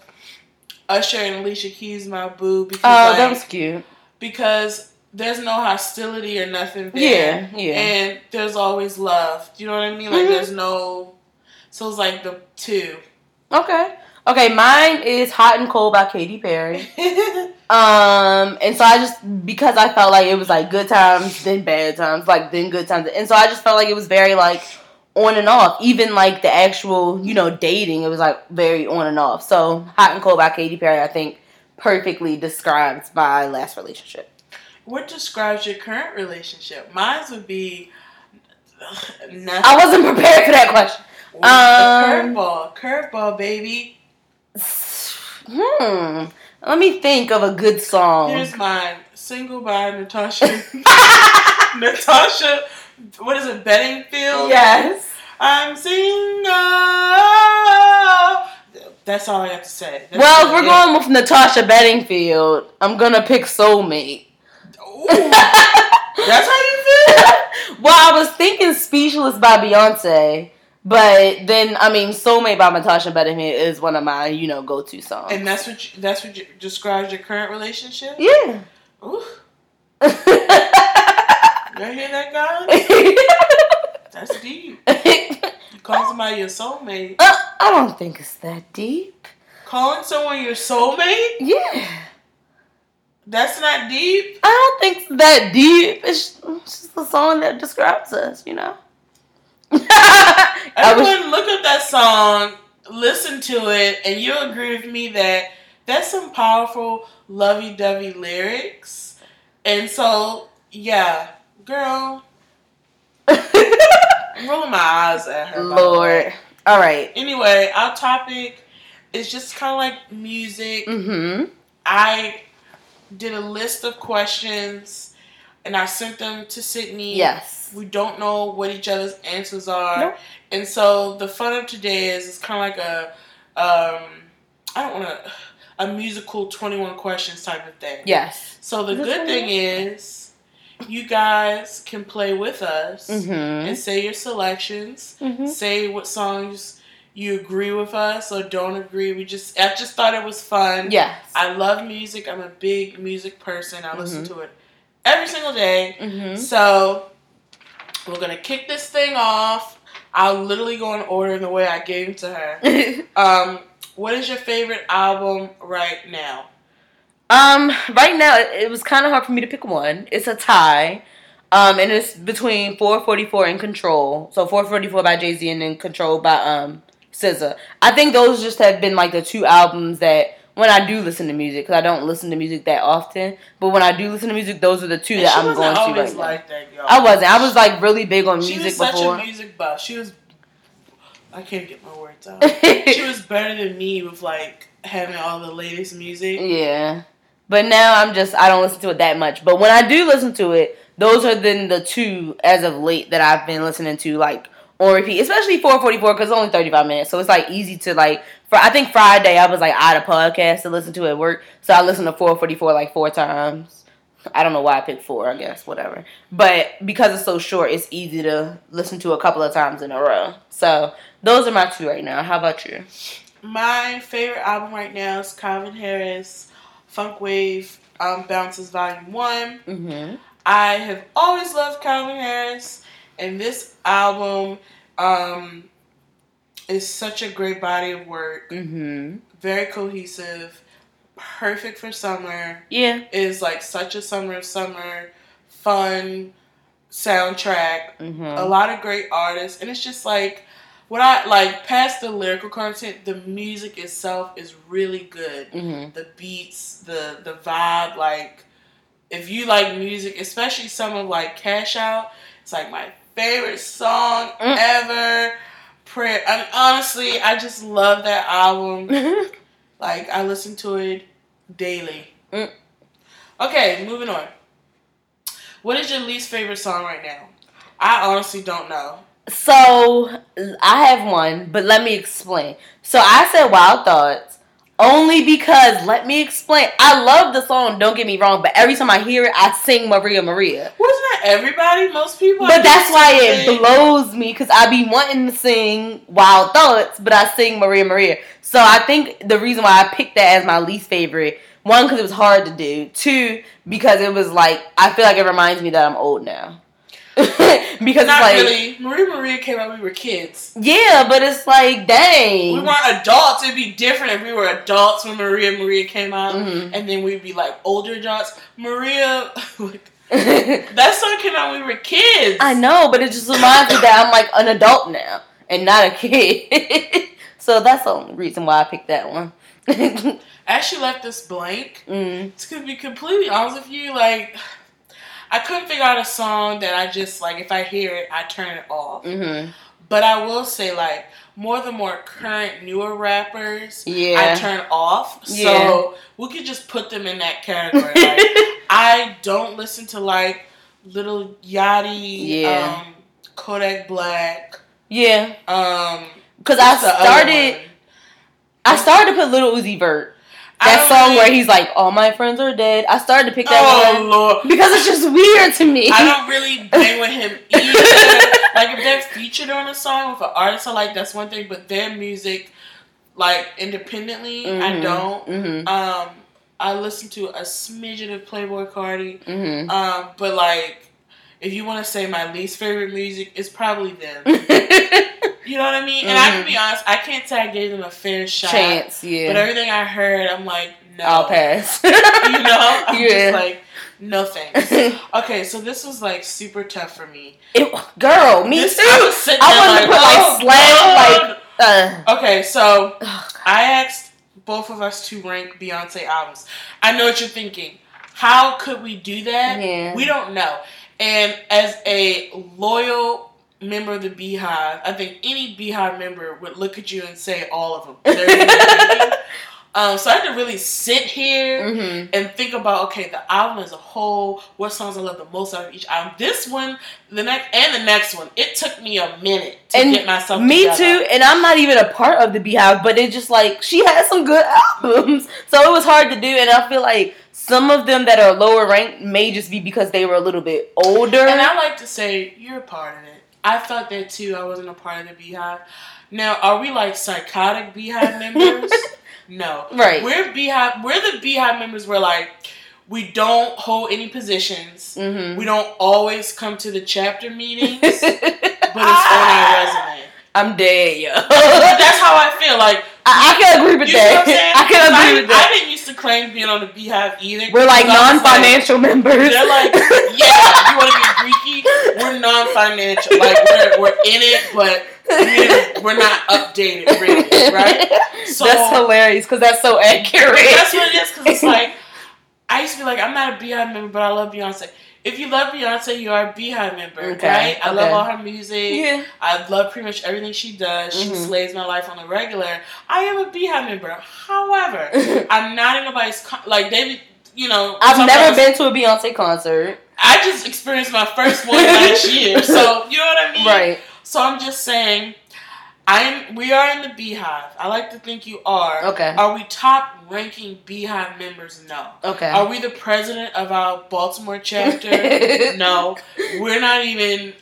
Usher and Alicia Keys, My Boo, because, Oh, like, that was cute. because there's no hostility or nothing there. Yeah, yeah. And there's always love. Do you know what I mean? Like Mhm. there's no so it's like the two. Okay. Okay, mine is Hot and Cold by Katy Perry. Um, and so I just because I felt like it was like good times, then bad times, like then good times, and so I just felt like it was very like on and off. Even like the actual, you know, dating, it was like very on and off. So Hot and Cold by Katy Perry, I think, perfectly describes my last relationship. what describes your current relationship? Mine would be nothing. I wasn't prepared for that question. um, curveball. Curveball, baby. Hmm. Let me think of a good song. Here's mine. Single by Natasha. Natasha, what is it, Bedingfield? yes. I'm single. That's all I have to say. That's Well, if we're going with Natasha Bedingfield, I'm gonna pick Soulmate. That's how you feel? well, I was thinking Speechless by Beyonce, but then I mean Soulmate by Natasha Bedingfield is one of my you know go to songs. And that's what you, that's what you, describes your current relationship. yeah. Ooh, you hear that, guys? That's deep. You call somebody your soulmate. Uh, I don't think it's that deep. Calling someone your soulmate? Yeah, That's not deep. I don't think it's that deep. It's, just a song that describes us, you know. I was Everyone, look up that song, listen to it, and you'll agree with me that that's some powerful, lovey-dovey lyrics. And so, yeah, girl, I'm rolling my eyes at her. by the way. Lord. All right. Anyway, our topic is just kind of like music. Mm-hmm. I did a list of questions and I sent them to Sydney. Yes. We don't know what each other's answers are. Nope. And so the fun of today is it's kind of like a, um, I don't want to, a musical 21 questions type of thing. Yes. So the good 21? thing is you guys can play with us Mm-hmm. and say your selections. mm-hmm. Say what songs you agree with us or don't agree. We just I just thought it was fun. Yes. I love music. I'm a big music person. I listen Mm-hmm. to it every single day. mm-hmm. So we're gonna kick this thing off. I'll literally go in order in the way I gave it to her. Um, what is your favorite album right now? Um, right now it, it was kind of hard for me to pick one. It's a tie. Um, and it's between 444 and Control. So 444 by Jay Z and then Control by um SZA. I think those just have been like the two albums that when I do listen to music, because I don't listen to music that often, but when I do listen to music, those are the two And that I'm going to right now. that. I wasn't. I was like really big on music. She music was such before. a music buff. She was. I can't get my words out. she was better than me with like having all the latest music. Yeah. But now I'm just I don't listen to it that much. But when I do listen to it, those are then the two as of late that I've been listening to like on repeat, especially 444 because it's only 35 minutes, so it's like easy to like. For I think Friday I was like out of podcast to listen to at work, so I listened to 444 like four times. I don't know why I picked four. I guess whatever. But because it's so short, it's easy to listen to a couple of times in a row. So those are my two right now. How about you? My favorite album right now is Calvin Harris, Funk Wave, um, Bounces Volume One. Mm-hmm. I have always loved Calvin Harris, and this album um, is such a great body of work. Mm-hmm. Very cohesive, perfect for summer. Yeah. Is like such a summer of summer fun soundtrack. Mm-hmm. A lot of great artists, and it's just like what I like. Past the lyrical content, the music itself is really good. Mm-hmm. The beats, the the vibe, like if you like music, especially some of like Cash Out, it's like my favorite song Mm. ever. Prayer. I mean, honestly, I just love that album. Like I listen to it daily. Mm. Okay, moving on. What is your least favorite song right now? I honestly don't know. So I have one, but let me explain. So I said Wild Thoughts only because let me explain. I love the song, don't get me wrong, but every time I hear it, I sing Maria Maria. Wasn't that everybody? Most people. But that's why it it blows me because I be wanting to sing Wild Thoughts, but I sing Maria Maria. So I think the reason why I picked that as my least favorite, one because it was hard to do, two because it was like I feel like it reminds me that I'm old now. because Not like really. Maria Maria came out. When we were kids. yeah, but it's like dang. We weren't adults. It'd be different if we were adults when Maria Maria came out, Mhm. and then we'd be like older adults. Maria, that song came out when we were kids. I know, but it just reminds me that I'm like an adult now and not a kid. so that's the only reason why I picked that one. I actually left this blank. mm. To be completely honest with you, like I couldn't figure out a song that I just like. If I hear it, I turn it off. hmm But I will say, like more the more current, newer rappers, I turn off. Yeah. So we could just put them in that category. Like, I don't listen to like Lil Yachty, Yeah. um, Kodak Black. yeah. Um, Because I what's the other started. I started to put Lil Uzi Vert. I That song really- where he's like, "All my friends are dead." I started to pick that Oh one lord. because it's just weird to me. I don't really bang with him either. like if they're featured on a song with an artist I like, that's one thing. But their music, like independently, I Mhm. don't. Mhm. Um, I listen to a smidgen of Playboi Carti. Mhm. Um, but like, if you want to say my least favorite music, it's probably them. You know what I mean? And I can be honest, I can't say I gave them a fair shot. Chance, yeah. But everything I heard, I'm like, no. I'll pass. you know? I'm Yeah. just like, no thanks. Okay, so this was like super tough for me. It, girl, me This- too. I was I wanted to put like oh, slam, like uh, Okay, so oh, I asked both of us to rank Beyonce albums. I know what you're thinking. How could we do that? Yeah. We don't know. And as a loyal member of the BeyHive, I think any BeyHive member would look at you and say all of them. They're really thinking. um, so I had to really sit here mhm. and think about okay, the album as a whole, what songs I love the most out of each album. This one, the next, and the next one. It took me a minute to And get myself. Me together. too, and I'm not even a part of the BeyHive, but it's just like she had some good albums, so it was hard to do. And I feel like some of them that are lower ranked may just be because they were a little bit older. And I like to say you're a part of it. I felt that too. I wasn't a part of the BeyHive. Now, are we like psychotic BeyHive members? no. Right. We're BeyHive. We're the BeyHive members. We're like we don't hold any positions. Mhm. We don't always come to the chapter meetings, but it's on our resume. I'm dead, yo. That's how I feel. Like I, I can agree with you know what I'm saying? that. I can I, agree with that. I didn't used to claim being on the BeyHive either. We're like I was like- non-financial members. They're like, yeah, you want to be freaky? We're non-financial. Like we're, we're in it, but we're, we're not updated, really, right? So- that's hilarious because that's so accurate. That's what it is. Because it's like I used to be like, I'm not a BeyHive member, but I love Beyonce. If you love Beyonce, you are a BeyHive member, Okay, right? I love all her music. yeah. I love pretty much everything she does. She Mhm. slays my life on the regular. I am a BeyHive member. However, I'm not in nobody's con- like David. You know, I've never been to a Beyonce concert. I just experienced my first one last year, so you know what I mean. Right. So I'm just saying, I'm. We are in the BeyHive. I like to think you are. Okay. Are we top ranking BeyHive members? No. Okay. Are we the president of our Baltimore chapter? no. We're not even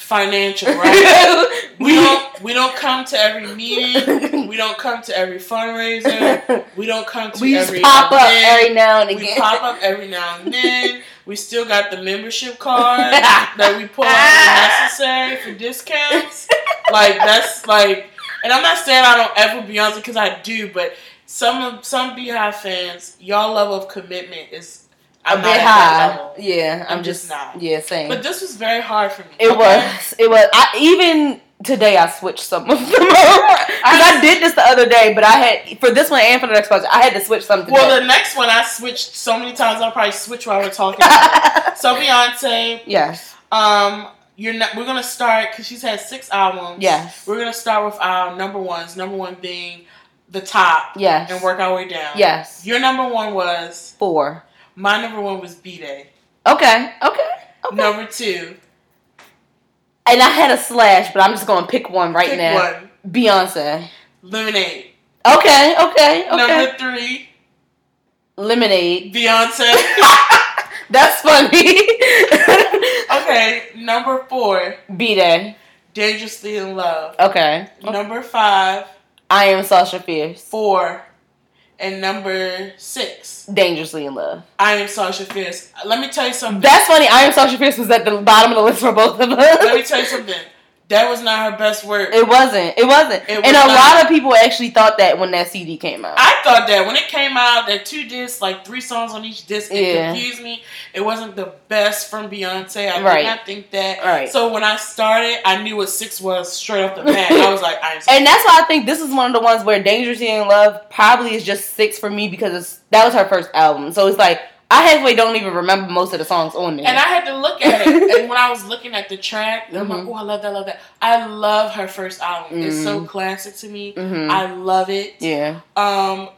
financial, right? We don't. We don't come to every meeting. We don't come to every fundraiser. We don't come to we just every pop up every now and We pop up every now and then. We still got the membership card that we pull out when necessary for discounts. Like that's like, and I'm not saying I don't ever be Beyonce because I do, but some of some BeyHive fans, y'all level of commitment is a I'm not bit high. Yeah, I'm, I'm just, just not. Yeah, same. But this was very hard for me. it okay? was. It was. I even today I switched some of them over. I did this the other day, but I had for this one and for the next project, I had to switch something. Well, the next one I switched so many times. I'll probably switch while we're talking. About. So Beyonce, yes. um, you're not. We're gonna start because she's had six albums. Yes. We're gonna start with our number ones. Number one being the top, Yes. and work our way down. Yes. Your number one was Four. my number one was B'Day. Okay. Okay. Okay. Number two, And I had a slash, but I'm just gonna pick one right pick now. one, Beyonce. Lemonade. Okay. Okay. Okay. Number three, Lemonade. Beyonce. That's funny. okay, number four, B'Day. Dangerously in Love. Okay. Number five, I am Sasha Fierce. four, and number six, Dangerously in love. I am Sasha Fierce. Let me tell you something. That's funny. I am Sasha Fierce was at the bottom of the list for both of us. Let me tell you something. That was not her best work. It wasn't. It wasn't. It and a not. lot of people actually thought that when that CD came out. I thought that when it came out, that two discs, like three songs on each disc, it Yeah. confused me. It wasn't the best from Beyonce. I Right. did not think that. Right. So when I started, I knew what six was straight off the bat. I was like, I'm And that's why I think this is one of the ones where Dangerously in Love probably is just six for me because it's, that was her first album. So it's like I halfway don't even remember most of the songs on there. And I had to look at it. and when I was looking at the track, I'm like, oh, I love that, I love that. I love her first album. It's so Mhm. classic to me. Mhm. I love it. yeah. Um,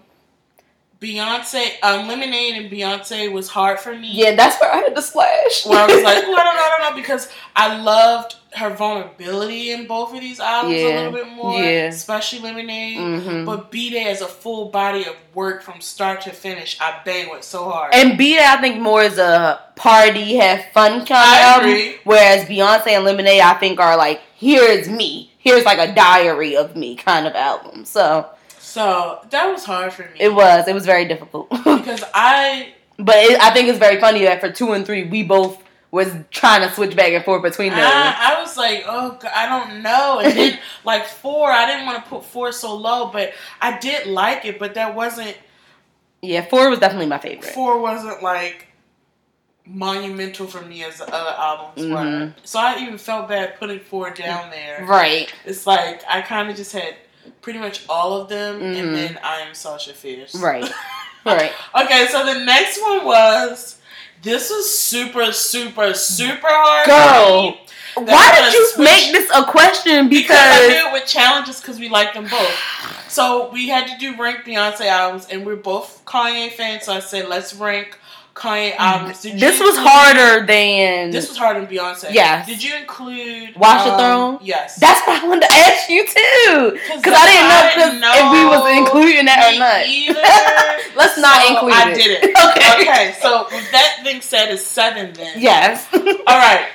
Beyonce, um, Lemonade and Beyonce was hard for me. Yeah, that's where I had the splash. Where I was like, oh, I don't know, I don't know, because I loved her vulnerability in both of these albums a little bit more, Yeah. especially Lemonade. hmm But B'Day as a full body of work from start to finish, I bang with so hard. And B'Day, I think more is a party, have fun kind I of album. Whereas Beyonce and Lemonade, I think are like, here is me. Here's like a diary of me kind of album. So so that was hard for me. it was, it was very difficult. because I but it, I think it's very funny that for two and three, we both was trying to switch back and forth between those. I, I was like, oh, I don't know. And then, like, four, I didn't want to put four so low, but I did like it, but that wasn't, yeah, four was definitely my favorite. four wasn't, like, monumental for me as the other albums were. Mhm. So I even felt bad putting four down there. Right. It's like, I kind of just had pretty much all of them, Mhm. and then I am Sasha Fierce. Right. Right. Okay, so the next one was, this was super, super, super hard. Girl. Why did you switch- make this a question? Because I Because did it with challenges because we like them both. So we had to do rank Beyonce albums, and we're both Kanye fans. So I said, let's rank Kanye albums. Did This was include- harder than. This was harder than Beyonce. Yes. Did you include Watch the um, Throne? Yes. That's what I wanted to ask you too, because I didn't know, I didn't if we was including that or not. either. Let's not So, include I it. did it. Okay. Okay. So with that being said, it's seven then. Yes. All right.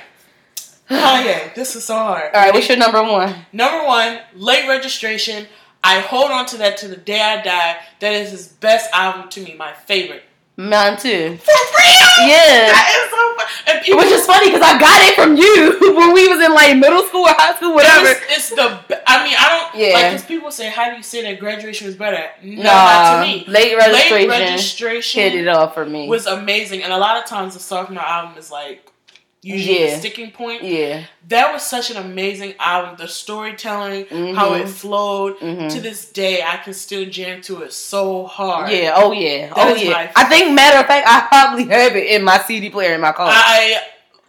Kanye, this is so hard. All right. What's your number one? Number one, late registration. I hold on to that to the day I die. That is his best album to me, my favorite. Mine too. For real? Yeah. That is so fun. And people, Which is funny because I got it from you when we was in like middle school or high school, whatever. It's, it's the. I mean, I don't. Yeah. Like, because people say, "How do you say that graduation was better?" No, Nah, not to me. late registration, Late registration hit it off for me. was amazing, and a lot of times the sophomore album is like usually Yeah. the sticking point. yeah. That was such an amazing album. The storytelling, Mhm. how it flowed. Mhm. To this day, I can still jam to it so hard. Yeah. Oh yeah. That oh yeah. I think matter of fact, I probably have it in my CD player in my car. I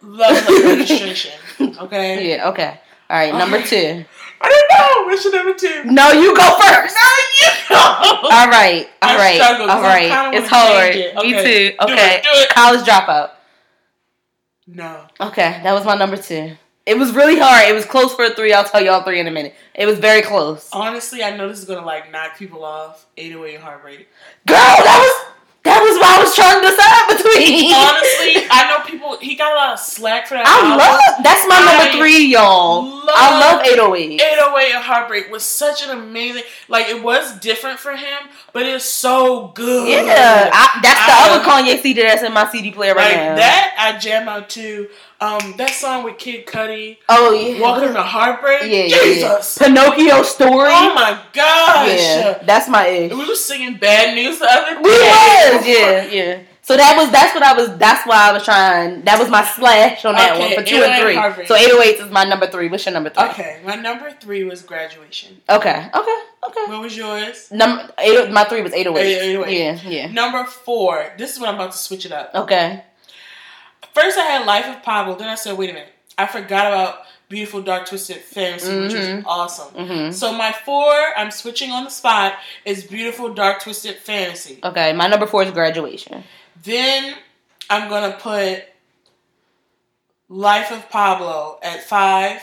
love registration. Okay. yeah. Okay. All right. Number two. I don't know. What's your number two? No, you go first. No, you go. All right. All right. All right. It's hard. it. Me Okay. too. Do Okay. it, do it. College dropout. No. Okay, that was my number two. It was really hard. It was close for a three. I'll tell y'all three in a minute. It was very close. Honestly, I know this is gonna like knock people off. 808 and Heartbreak. Girl, that was that was what I was trying to decide between. Honestly, I know people. He got a lot of slack for that. I album. love that's my I number three, y'all. I love 808. 808 and Heartbreak was such an amazing. Like it was different for him, but it's so good. Yeah, I, that's the I- other Kanye CD that's in my CD player right like now. that I jam out to. Um, that song with Kid Cudi, oh yeah, "Welcome to Heartbreak." yeah, Jesus. yeah. Pinocchio story. Oh my gosh. yeah, that's my ish. We were singing bad news the other day. We was, yeah, yeah. So that was that's what I was. That's why I was trying. That was my slash on that Okay, one for two and three. Heartbreak. So 808 is my number three. What's your number three? Okay, my number three was graduation. Okay. Okay. Okay. What was yours? Number eight. My three was 808. 808. Yeah. Yeah. Number four. This is when I'm about to switch it up. Okay. First, I had Life of Pablo. Then I said, wait a minute. I forgot about Beautiful Dark Twisted Fantasy, which is Mhm. awesome. Mhm. So my four, I'm switching on the spot, is Beautiful Dark Twisted Fantasy. Okay. My number four is graduation. Then I'm gonna put Life of Pablo at five.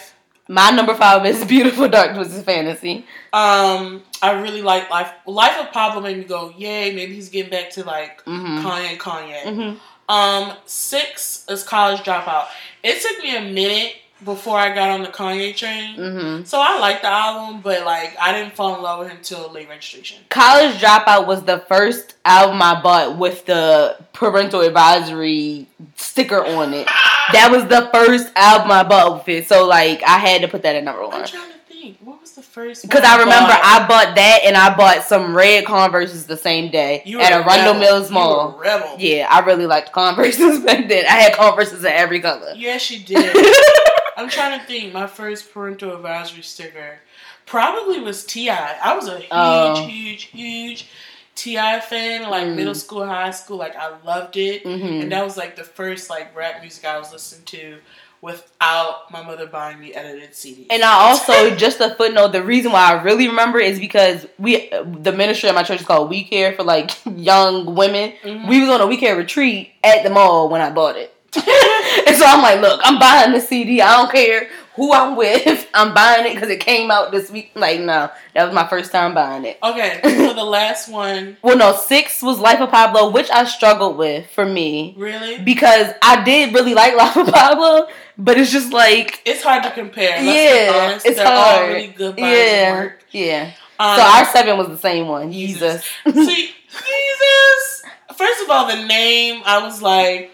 My number five is beautiful dark twisted fantasy. Um, I really like Life. Life of Pablo made me go, yay! Maybe he's getting back to like Mm-hmm. Kanye, Kanye. Um, six is College Dropout. It took me a minute before I got on the Kanye train. Mm-hmm. So I like the album, but like I didn't fall in love with him till late registration. College Dropout was the first album I bought with the parental advisory sticker on it. That was the first album I bought with it. So like I had to put that at number one. trying to think. What was the first? Because I remember bought? I bought that and I bought some red Converses the same day You at Arundel rebel. Mills Mall. were a rebel. Yeah, I really liked Converses back then. I had Converses in every color. Yes, you did. I'm trying to think. My first parental advisory sticker probably was T.I. I was a huge, Oh. huge, huge T.I fan. Like Mm. middle school, high school. Like I loved it. Mhm. And that was like the first like rap music I was listening to without my mother buying me edited CDs. And I also, just a footnote, the reason why I really remember is because we, the ministry at my church is called We Care for like young women. Mhm. We was on a We Care retreat at the mall when I bought it. and so I'm like, look, I'm buying the CD. I don't care who I'm with. I'm buying it because it came out this week. Like, no, that was my first time buying it. okay, so the last one, Well, no, six was Life of Pablo, which I struggled with for me really, because I did really like Life of Pablo, but it's just like, it's hard to compare. Let's be yeah, honest. it's They're all hard. really good yeah, work. yeah. Um, So our seven was the same one. Yeezus. See, Yeezus. First of all, the name, I was like,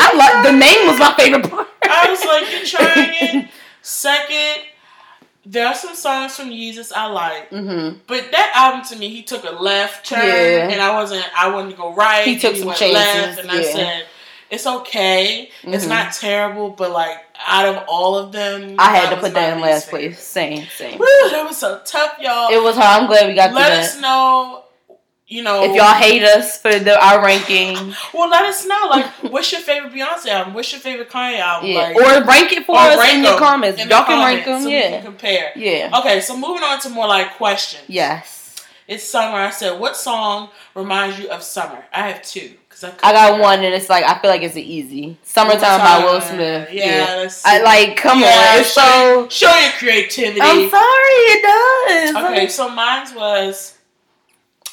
I like the name was my favorite part. I was like, you're trying it. Second, there are some songs from Yeezus I like, hmm but that album to me, he took a left turn, Yeah. and I wasn't. I wanted to go right. He took and some chances, left, and I said, it's okay. It's Mhm. not terrible, but like out of all of them, I had to put that in last favorite. place. Same, same. Woo, that was so tough, y'all. It was hard. I'm glad we got Let us that. know. You know, If y'all hate us for the our ranking, Well, let us know. Like, what's your favorite Beyonce album? What's your favorite Kanye album? yeah, Like, or rank it for or us rank in the comments. in y'all the can rank them. so Yeah, compare. yeah, Okay, so moving on to more like questions. yes. It's summer. I said, what song reminds you of summer? I have two. I, I got one, and it's like I feel like it's an easy "Summertime" by Will Smith. Yeah, Yeah, I like. Come Yeah, on, it's show, so. show your creativity. I'm sorry, it does. Okay, so mine was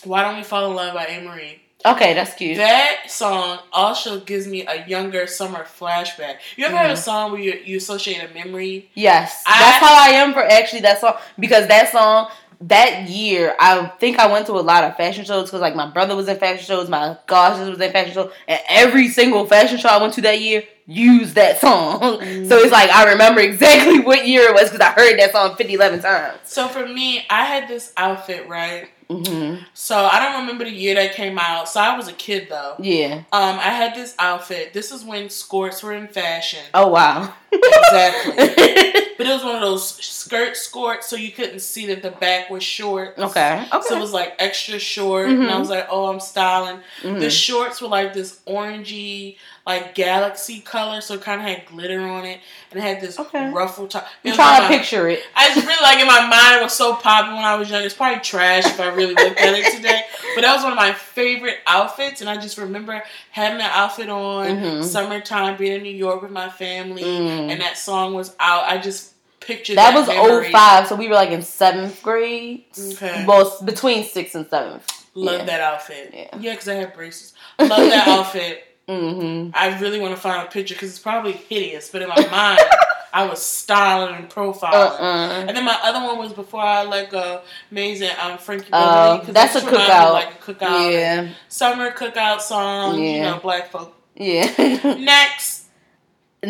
"Why Don't We Fall in Love" by Amerie. Okay, that's cute. That song also gives me a younger summer flashback. You ever have a mm-hmm. song where you, you associate a memory? Yes, I- that's how I am for actually that song because that song that year I think I went to a lot of fashion shows because like my brother was in fashion shows, my sister was in fashion shows, and every single fashion show I went to that year used that song. So it's like I remember exactly what year it was because I heard that song 50, 11 times. So for me, I had this outfit right. Hmm So I don't remember the year that came out. So I was a kid though. Yeah. Um, I had this outfit. This is when skirts were in fashion. Oh wow. Exactly. But it was one of those skirt skirts, so you couldn't see that the back was short. okay. Okay. So it was like extra short, and I Mhm. was like, "Oh, I'm styling." Mhm. The shorts were like this orangey, like galaxy color, so it kind of had glitter on it, and it had this Okay. ruffle top. Was trying to picture it. I just really like in my mind it was so popular when I was young. It's probably trash if I really look at it today. But that was one of my favorite outfits and I just remember having that outfit on, Mhm. summertime, being in New York with my family, Mm. and that song was out. I just pictured That that, was memory. 05, so we were like in seventh grade. Okay. Well, between sixth and seventh. Love Yeah. that outfit. Yeah. Yeah, because I had braces. Love that outfit. Mm-hmm. I really want to find a picture because it's probably hideous, but in my mind, I was styling and profiling. Uh-uh. And then my other one was before I let go, amazing. Um, Frankie Oh, Beverly. 'cause that's a just reminded me cookout. Like a cookout. Yeah. Summer cookout song. You Yeah. know, black folk. Yeah. Next,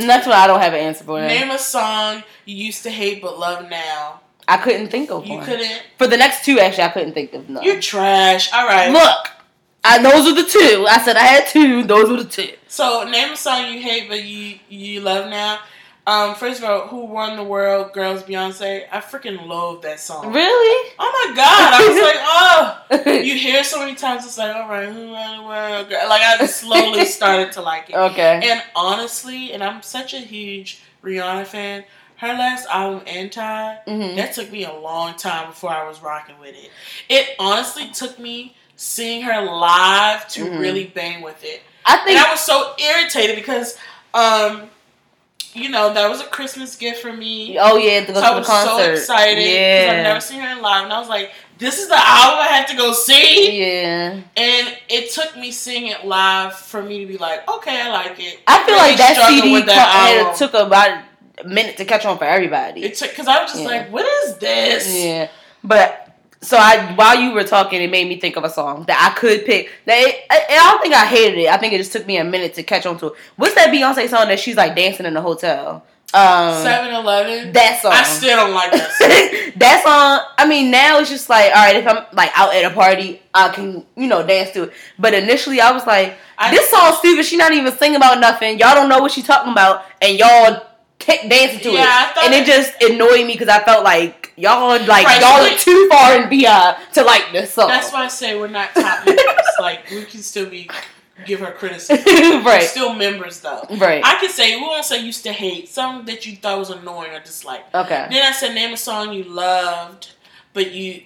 That's what I don't have an answer for. That. Name a song you used to hate but love now. I couldn't think of You one. You couldn't. For the next two, actually, I couldn't think of none. You're trash. All right. Look, I, those are the two. I said I had two. Those were the two. So name a song you hate but you you love now. Um, first of all, who won the world? Girls, Beyonce. I freaking love that song. Really? Oh my god! I was like, oh. You hear so many times, it's like, all right, who won the world? Girl? Like I slowly started to like it. okay. And honestly, and I'm such a huge Rihanna fan. Her last album, Anti, Mhm. that took me a long time before I was rocking with it. It honestly took me seeing her live to Mhm. really bang with it. I And think. I was so irritated because, um, you know, that was a Christmas gift for me. oh yeah, to go So I to was concert. so excited because Yeah. I've never seen her in live, and I was like, "This is the album I have to go see." yeah. And it took me seeing it live for me to be like, "Okay, I like it." I feel Really like that CD that co- had, album. took about a minute to catch on for everybody. It took because I was just Yeah. like, "What is this?" Yeah, but so I while you were talking, it made me think of a song that I could pick. That it, I, I don't think I hated it. I think it just took me a minute to catch on to it. What's that Beyonce song that she's like dancing in the hotel? Um, Seven Eleven. that song. I still don't like that. Song. that song. I mean, now it's just like, all right, if I'm like out at a party, I can you know dance to it. But initially, I was like, I- this song's stupid. She not even singing about nothing. Y'all don't know what she talking about, and y'all dancing to Yeah, it. And it it- just annoyed me because I felt like y'all like Right, y'all so are too far and beyond uh, to like this song. That's why I say we're not top members. like we can still be give her criticism. We're still members though. right. I can say we won't say used to hate something that you thought was annoying or disliked. okay. Then I said name a song you loved, but you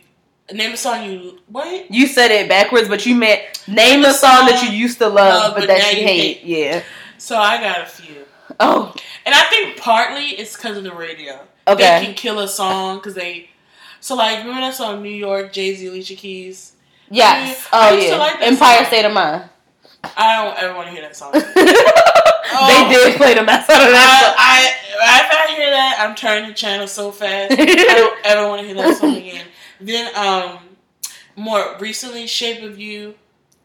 name a song you what? You said it backwards, but you meant name a a song that you used to love, love, but but that you you hate. Yeah. So I got a few, Oh, and I think partly it's because of the radio. okay. They can kill a song because they. So like remember that song New York Jay Z Alicia Keys. Yes. I Oh yeah. like Empire song. State of Mind. I don't ever want to hear that song. They did play the mess out of that. I, I if I hear that, I'm turning the channel so fast. I don't ever want to hear that song again. Then, um, more recently, Shape of You,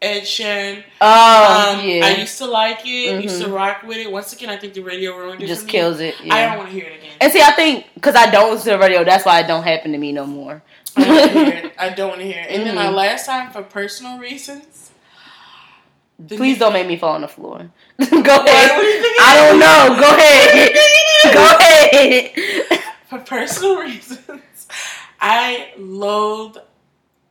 Ed Sheeran. oh Um, yeah. I used to like it. Used to Mhm. rock with it. Once again, I think the radio ruined it. just for me. kills it. Yeah. I don't want to hear it again. and see, I think because I don't listen to the radio, that's why it don't happen to me no more. I don't want to hear it. I don't want to hear it. And then my Mhm. last time, for personal reasons, Please don't make me fall on the floor. Go ahead. what do you think I don't know. Go ahead. Go ahead. for personal reasons, I loathe.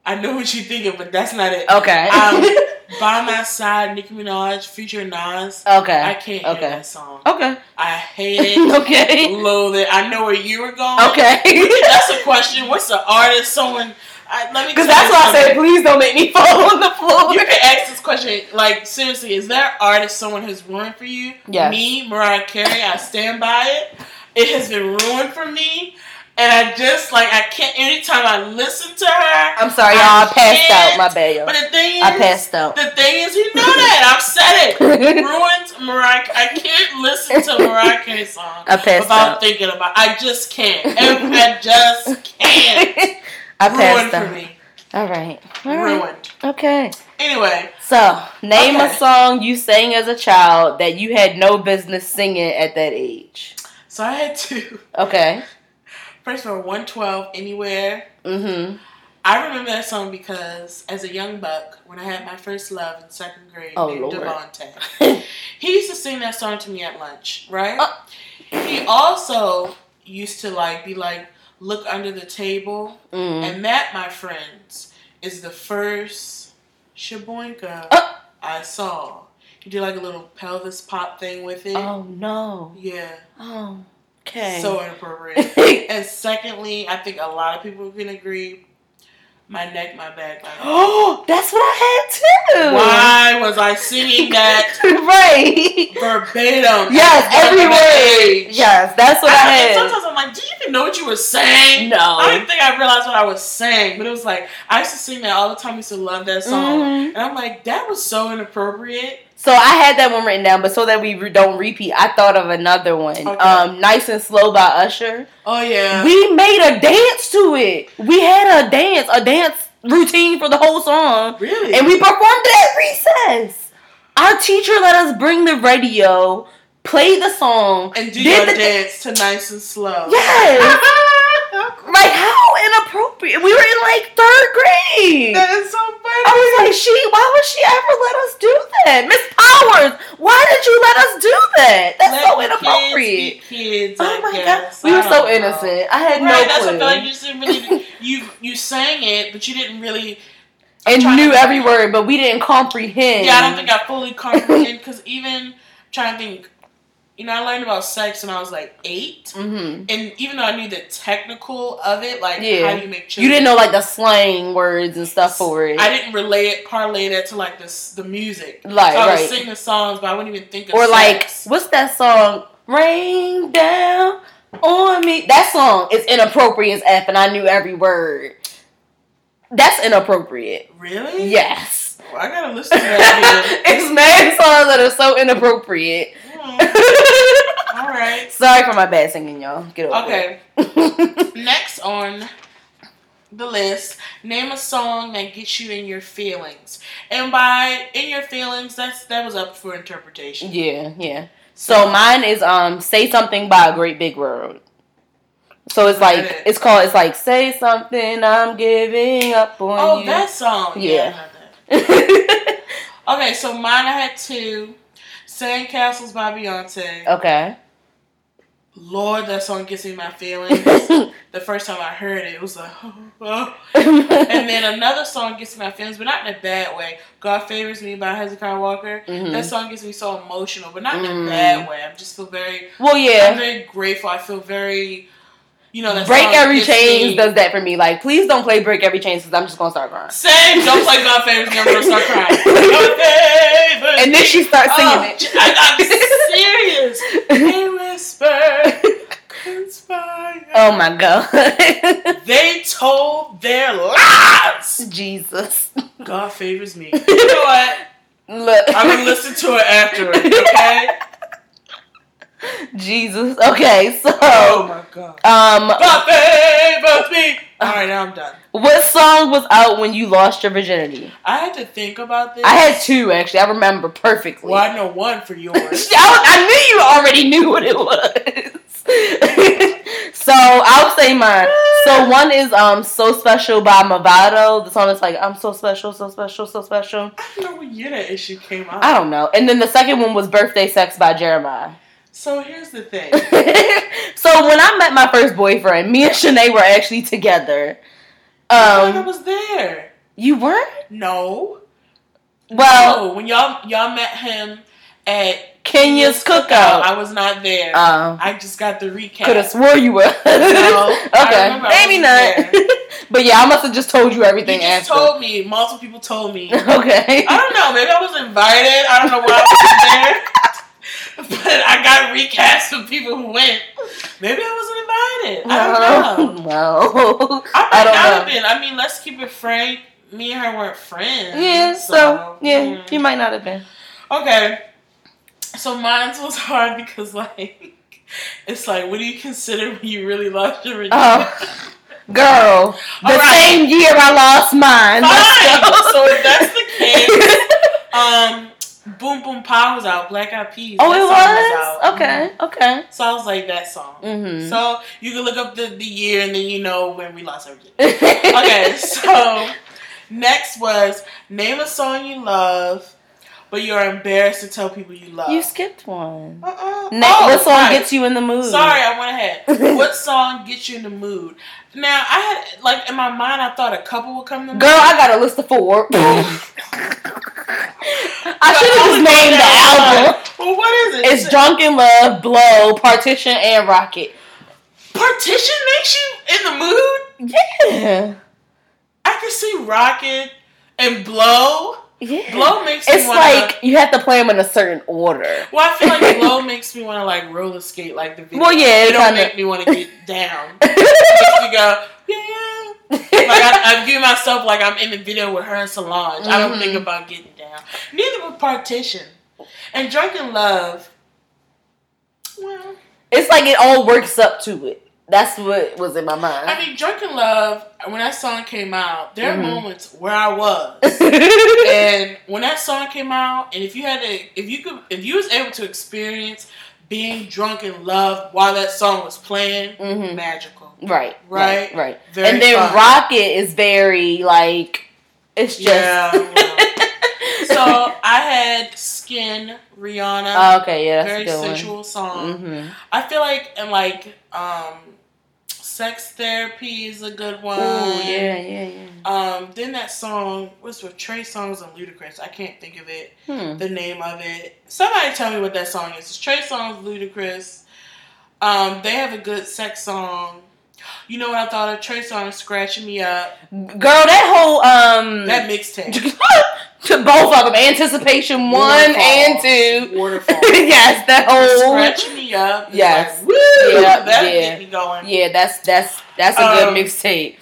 I know what you're thinking, but that's not it. Okay. Um, By My Side, Nicki Minaj, featuring Nas. okay. I can't hear Okay. that song. Okay. I hate it. okay. Loathe it. I know where you were going. Okay. That's a question. What's the artist? Someone I, let me Because that's why I said, please don't make me fall on the floor. You can ask this question, like seriously, is there an artist someone has ruined for you? Yes. Me, Mariah Carey, I stand by it. It has been ruined for me. And I just like I can't anytime I listen to her. I'm sorry, y'all. I passed out. My bad. But the thing is I passed out. the thing is you know that. I've said it. Ruins Mariah I can't listen to Mariah Carey song I passed without out. thinking about I just can't. And I just can't. I Ruined passed for out. me. All right. All right. Ruined. Okay. Anyway, So, name a song you sang as a child that you had no business singing at that age. so I had two. Okay. First of all, 112 Anywhere. Mm-hmm. I remember that song because as a young buck, when I had my first love in second grade, Oh, named Lord. Devontae, he used to sing that song to me at lunch, right? Oh. He also used to like be like, look under the table, mm. and that, my friends, is the first Shaboinka Oh. I saw. He did like a little pelvis pop thing with it. Oh no. Yeah, Oh. Okay. so inappropriate. And secondly, I think a lot of people can agree. My neck, my back, my oh, that's what I had too. Why was I singing that right. verbatim? Yes, every word. Yes, that's what I, I, had. sometimes I'm like, do you even know what you were saying? No. I didn't think I realized what I was saying, but it was like I used to sing that all the time. I used to love that song, Mhm. and I'm like, that was so inappropriate. So I had that one written down, but so that we re- don't repeat, I thought of another one. Okay. Um, "Nice and Slow" by Usher. Oh yeah, We made a dance to it. We had a dance, a dance routine for the whole song, really, and we performed it at recess. Our teacher let us bring the radio, play the song, and do did your the- dance to nice and slow. Yes. Like how inappropriate. We were in like third grade. that is so funny. I was like, she, why would she ever let us do that? Miss Powers, why did you let us do that? That's Let so inappropriate. Kids, be kids Oh I my guess. god. We I were so know. innocent. I had Right, no that's what I clue. feel like you just didn't really you you sang it, but you didn't really. I'm and trying knew every word, but we didn't comprehend. Yeah, I don't think I fully comprehend because even trying to think, you know, I learned about sex when I was like eight, hmm and even though I knew the technical of it, like Yeah. how do you make children, You didn't know like the slang words and stuff for it. I didn't relay it, parlay that to like this the music. Like, so I was right. singing the songs, but I wouldn't even think of or like, what's that song? Rain down on me. That song is inappropriate as F, and I knew every word. That's inappropriate. really? Yes. Well, I gotta listen to that it's mad songs that are so inappropriate. All right. Sorry for my bad singing, y'all. Get over Okay. it. Next on the list, name a song that gets you in your feelings. And by in your feelings, that's that was up for interpretation. yeah, yeah. So mine is um "Say Something" by a Great Big World. So it's like it. it's called it's like "Say Something," I'm giving up on Oh, you. that song. Yeah. Yeah. That. Okay, so mine I had two. Sandcastles by Beyonce. okay. Lord, that song gets me my feelings. the first time I heard it, it was like, oh, oh. And then another song gets me my feelings, but not in a bad way. God Favors Me by Hezekiah Walker. Mhm. That song gets me so emotional, but not in Mm. a bad way. I just feel very well, Yeah, I'm very grateful. I feel very, you know, that Break Every Chains me- does that for me. Like, please don't play Break Every Chains because I'm just gonna start crying. Same. Don't play God favors me. I'm gonna start crying. And then she starts singing Oh, it. I, I'm serious. They whisper, conspire. oh my god. They told their lies. Jesus. God favors me. You know what? Look. I'm gonna listen to it afterwards. Okay. Jesus. Okay, so Oh my God. um God favors me. All right, now I'm done. what song was out when you lost your virginity? I had to think about this. I had two actually. I remember perfectly. Well, I know one for yours. I, I knew you already knew what it was. so I'll say mine. So one is um "So Special" by Mavado. The song is like "I'm so special, so special, so special." I don't know what year that issue came out. I don't know. And then the second one was "Birthday Sex" by Jeremih. So here's the thing. so when I met my first boyfriend, me and Shanae were actually together. I I Um, was there. you weren't? No. Well, no. When y'all y'all met him at Kenya's cookout. I was not there. Um, I just got the recap. could have swore you were. No, okay, maybe not. but yeah, I must have just told you everything. You just after. told me. Multiple people told me. okay. I don't know. Maybe I was invited. I don't know why I was there. But I got recast from people who went. Maybe I wasn't invited. I don't know. Well, I might I don't not have know. been. I mean, let's keep it frank. Me and her weren't friends. Yeah, so yeah, mm. you might not have been. Okay. So mine was hard because like it's like what do you consider when you really lost your virginity? Oh, girl, the right. same year I lost mine. Fine. So if that's the case, um, Boom Boom Pow was out. Black Eyed Peas. oh, that it was out. Mhm. okay. Okay. So I was like that song. Mm-hmm. So you can look up the, the year and then you know when we lost our. Okay, so next was name a song you love, but you're embarrassed to tell people you love. you skipped one. Uh-uh. Na- Oh, what song right. gets you in the mood? Sorry, I went ahead. what song gets you in the mood? Now I had like in my mind, I thought a couple would come to mind. Girl, I got a list of four. I should have just named the album. Well, what is it? It's Drunk in Love, Blow, Partition, and Rocket. Partition makes you in the mood. Yeah. I can see Rocket and Blow. Yeah. Blow makes me It's wanna, like you have to play them in a certain order. Well, I feel like Blow makes me want to like roller skate like the video. Well, yeah, it don't kinda- make me want to get down. Makes go, yeah. Like I, I view myself like I'm in the video with her and Solange. I don't think mm-hmm. about getting down. Neither with Partition and Drunk in Love. Well, It's like it all works up to it. That's what was in my mind. I mean, Drunk in Love. When that song came out, there are Mhm. moments where I was. and when that song came out, and if you had to, if you could, if you was able to experience being drunk in love while that song was playing, Mhm. magical, right, Right. right, right. and then fun. Rocket is very like it's just Yeah. so I had Skin Rihanna, Oh, okay, yeah, that's very sensual song. one. hmm I feel like and like um, Sex Therapy is a good one. Ooh, yeah, yeah, yeah. Um, then that song was with Trey Songz and Ludacris. I can't think of it. Hmm. the name of it. Somebody tell me what that song is. It's Trey Songz, Ludacris. Um, they have a good sex song. You know what I thought of? Trey Songz scratching me up. Girl, that whole um That mixtape. to both of them, anticipation one and two. Waterfall. yes, that whole Scratching me up. Yes. Like, Woo! Yeah, That'll yeah. get me going. yeah, that's that's that's a Um, good mixtape.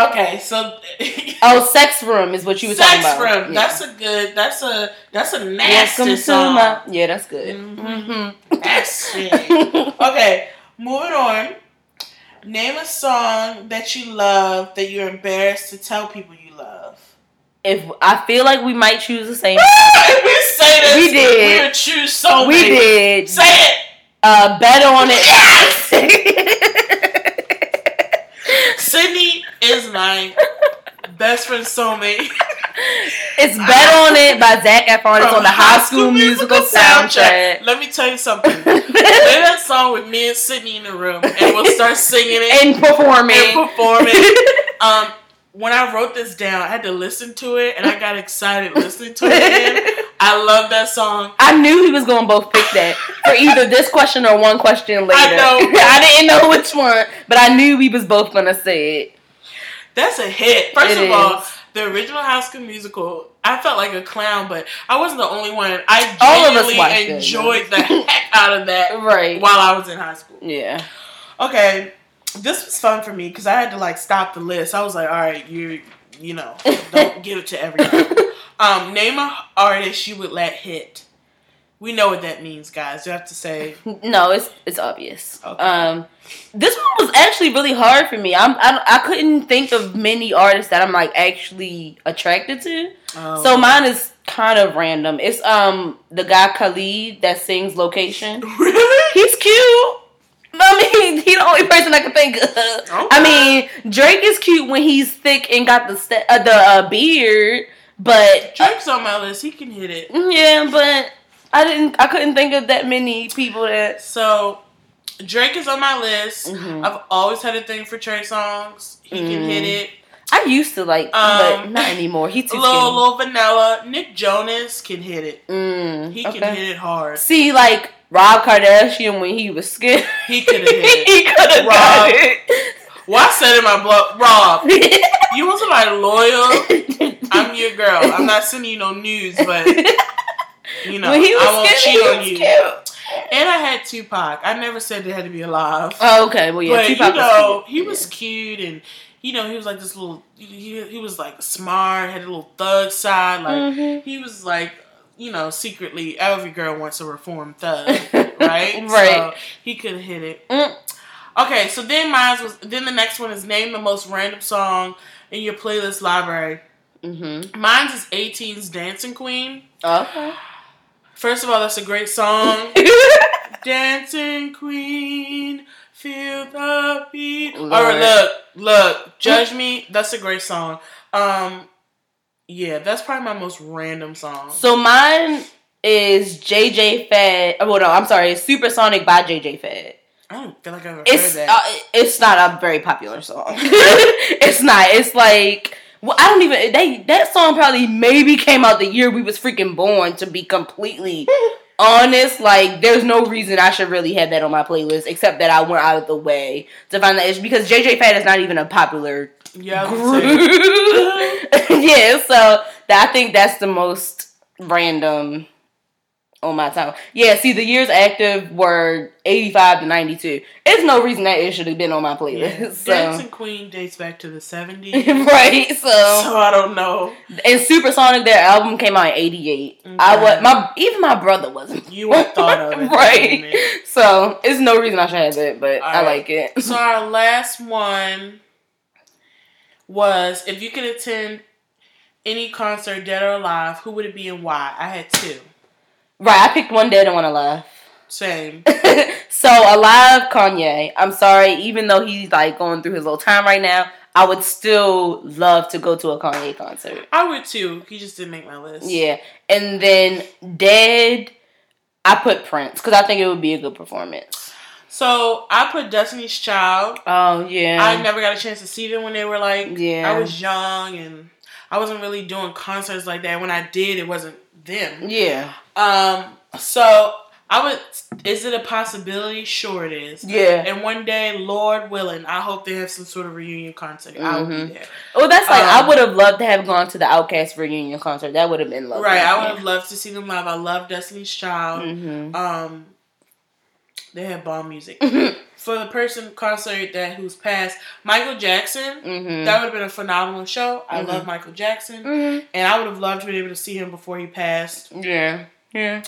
Okay, so Oh, sex room is what you were talking Sex about. Room. Yeah. That's a good. That's a that's a nasty Welcome song. my yeah, that's good. Mhm. hmm Nasty. Okay, moving on. Name a song that you love that you're embarrassed to tell people you love. if I feel like we might choose the same, if we say this, We did. We would choose so we many. did. Say it. Uh, bet on it. Yes. Sydney is my best friend soulmate. it's bet on it by Zac Efron. It's on the High School Musical soundtrack. Let me tell you something. Play that song with me and Sydney in the room, and we'll start singing it and performing. and performing. Um, when I wrote this down, I had to listen to it, and I got excited listening to it again. I love that song. I knew he was going to both pick that for either this question or one question later. I know. I didn't know which one, but I knew we was both going to say it. That's a hit. First It of all, is. The original High School Musical, I felt like a clown, but I wasn't the only one. I All of us genuinely watched it, enjoyed the heck out of that Right. while I was in high school. Yeah. Okay, this was fun for me because I had to like stop the list. I was like, all right, you, you know, don't give it to everybody. Um, name a artist you would let hit. We know what that means, guys. You have to say. No, it's it's obvious. Okay. Um, this one was actually really hard for me. I'm I, I couldn't think of many artists that I'm like actually attracted to. Um, So mine is kind of random. It's um the guy Khalid that sings Location. really? He's cute. I mean, he's the only person I can think of. I mean, Drake is cute when he's thick and got the st- uh, the uh, beard, but Drake's on my list. He can hit it. yeah, but I didn't. I couldn't think of that many people that. So Drake is on my list. Mhm. I've always had a thing for Trey Songz. He can Mhm. hit it. I used to like, but not anymore. He too little little vanilla. Nick Jonas can hit it. Mm, He okay. can hit it hard. See, like Rob Kardashian when he was skinny, He could have hit it. he could have Rob. got it. Well, I said in my blog, Rob, you want somebody loyal? I'm your girl. I'm not sending you no news, but you know, when he was I won't skinny, cheat on you. cute. And I had Tupac. I never said they had to be alive. Oh, okay. Well, yeah, but Tupac you know, was he was cute, and you know, he was like this little. He, he was like smart, had a little thug side. Like cute. he was like, you know, secretly every girl wants a reformed thug, right? Right. So he could have hit it. Mm. Okay, so then mine was. Then the next one is name the most random song in your playlist library. Mm-hmm. Mine's is 18's Dancing Queen. Okay. First of all, that's a great song. Dancing Queen, feel the beat. All right, look, look, judge me. That's a great song. Um, yeah, that's probably my most random song. so mine is JJ Fad. Oh, no, I'm sorry. It's Supersonic by JJ Fad. I don't feel like I've ever It's heard uh, it's not a very popular song. it's not. It's like well, I don't even. They that song probably maybe came out the year we was freaking born. To be completely honest, like there's no reason I should really have that on my playlist except that I went out of the way to find that. It's because JJ Fad is not even a popular yeah, group. yeah, so that, I think that's the most random on my time. Yeah, see, the years active were 85 to 92. It's no reason that it should have been on my playlist. Yeah. So. Dancing Queen dates back to the 70s. right, so. so I don't know. And Supersonic, their album came out in 88. I was, my, even my brother wasn't. You weren't thought of. that right. So, it's no reason I should have it, but I Alright. like it. So our last one was if you could attend any concert, dead or alive, who would it be and why? I had two. Right, I picked one dead and one alive. Same. so alive Kanye. I'm sorry, even though he's like going through his little time right now, I would still love to go to a Kanye concert. I would too. He just didn't make my list. Yeah, and then dead, I put Prince because I think it would be a good performance. So I put Destiny's Child. Oh yeah, I never got a chance to see them when they were like Yeah. I was young and I wasn't really doing concerts like that. When I did, it wasn't them. yeah, Um. So I would. Is it a possibility? Sure, it is. yeah. And one day, Lord willing, I hope they have some sort of reunion concert. I will Mhm. be there. Oh, that's like I Um, would have loved to have gone to the OutKast reunion concert. That would have been lovely. Right. I would have loved to see them live. I love Destiny's Child. Mm-hmm. Um, they have bomb music. For the person concert that who's passed, Michael Jackson. mm-hmm. That would have been a phenomenal show. I Mhm. love Michael Jackson, mm-hmm. and I would have loved to be able to see him before he passed. Yeah, yeah.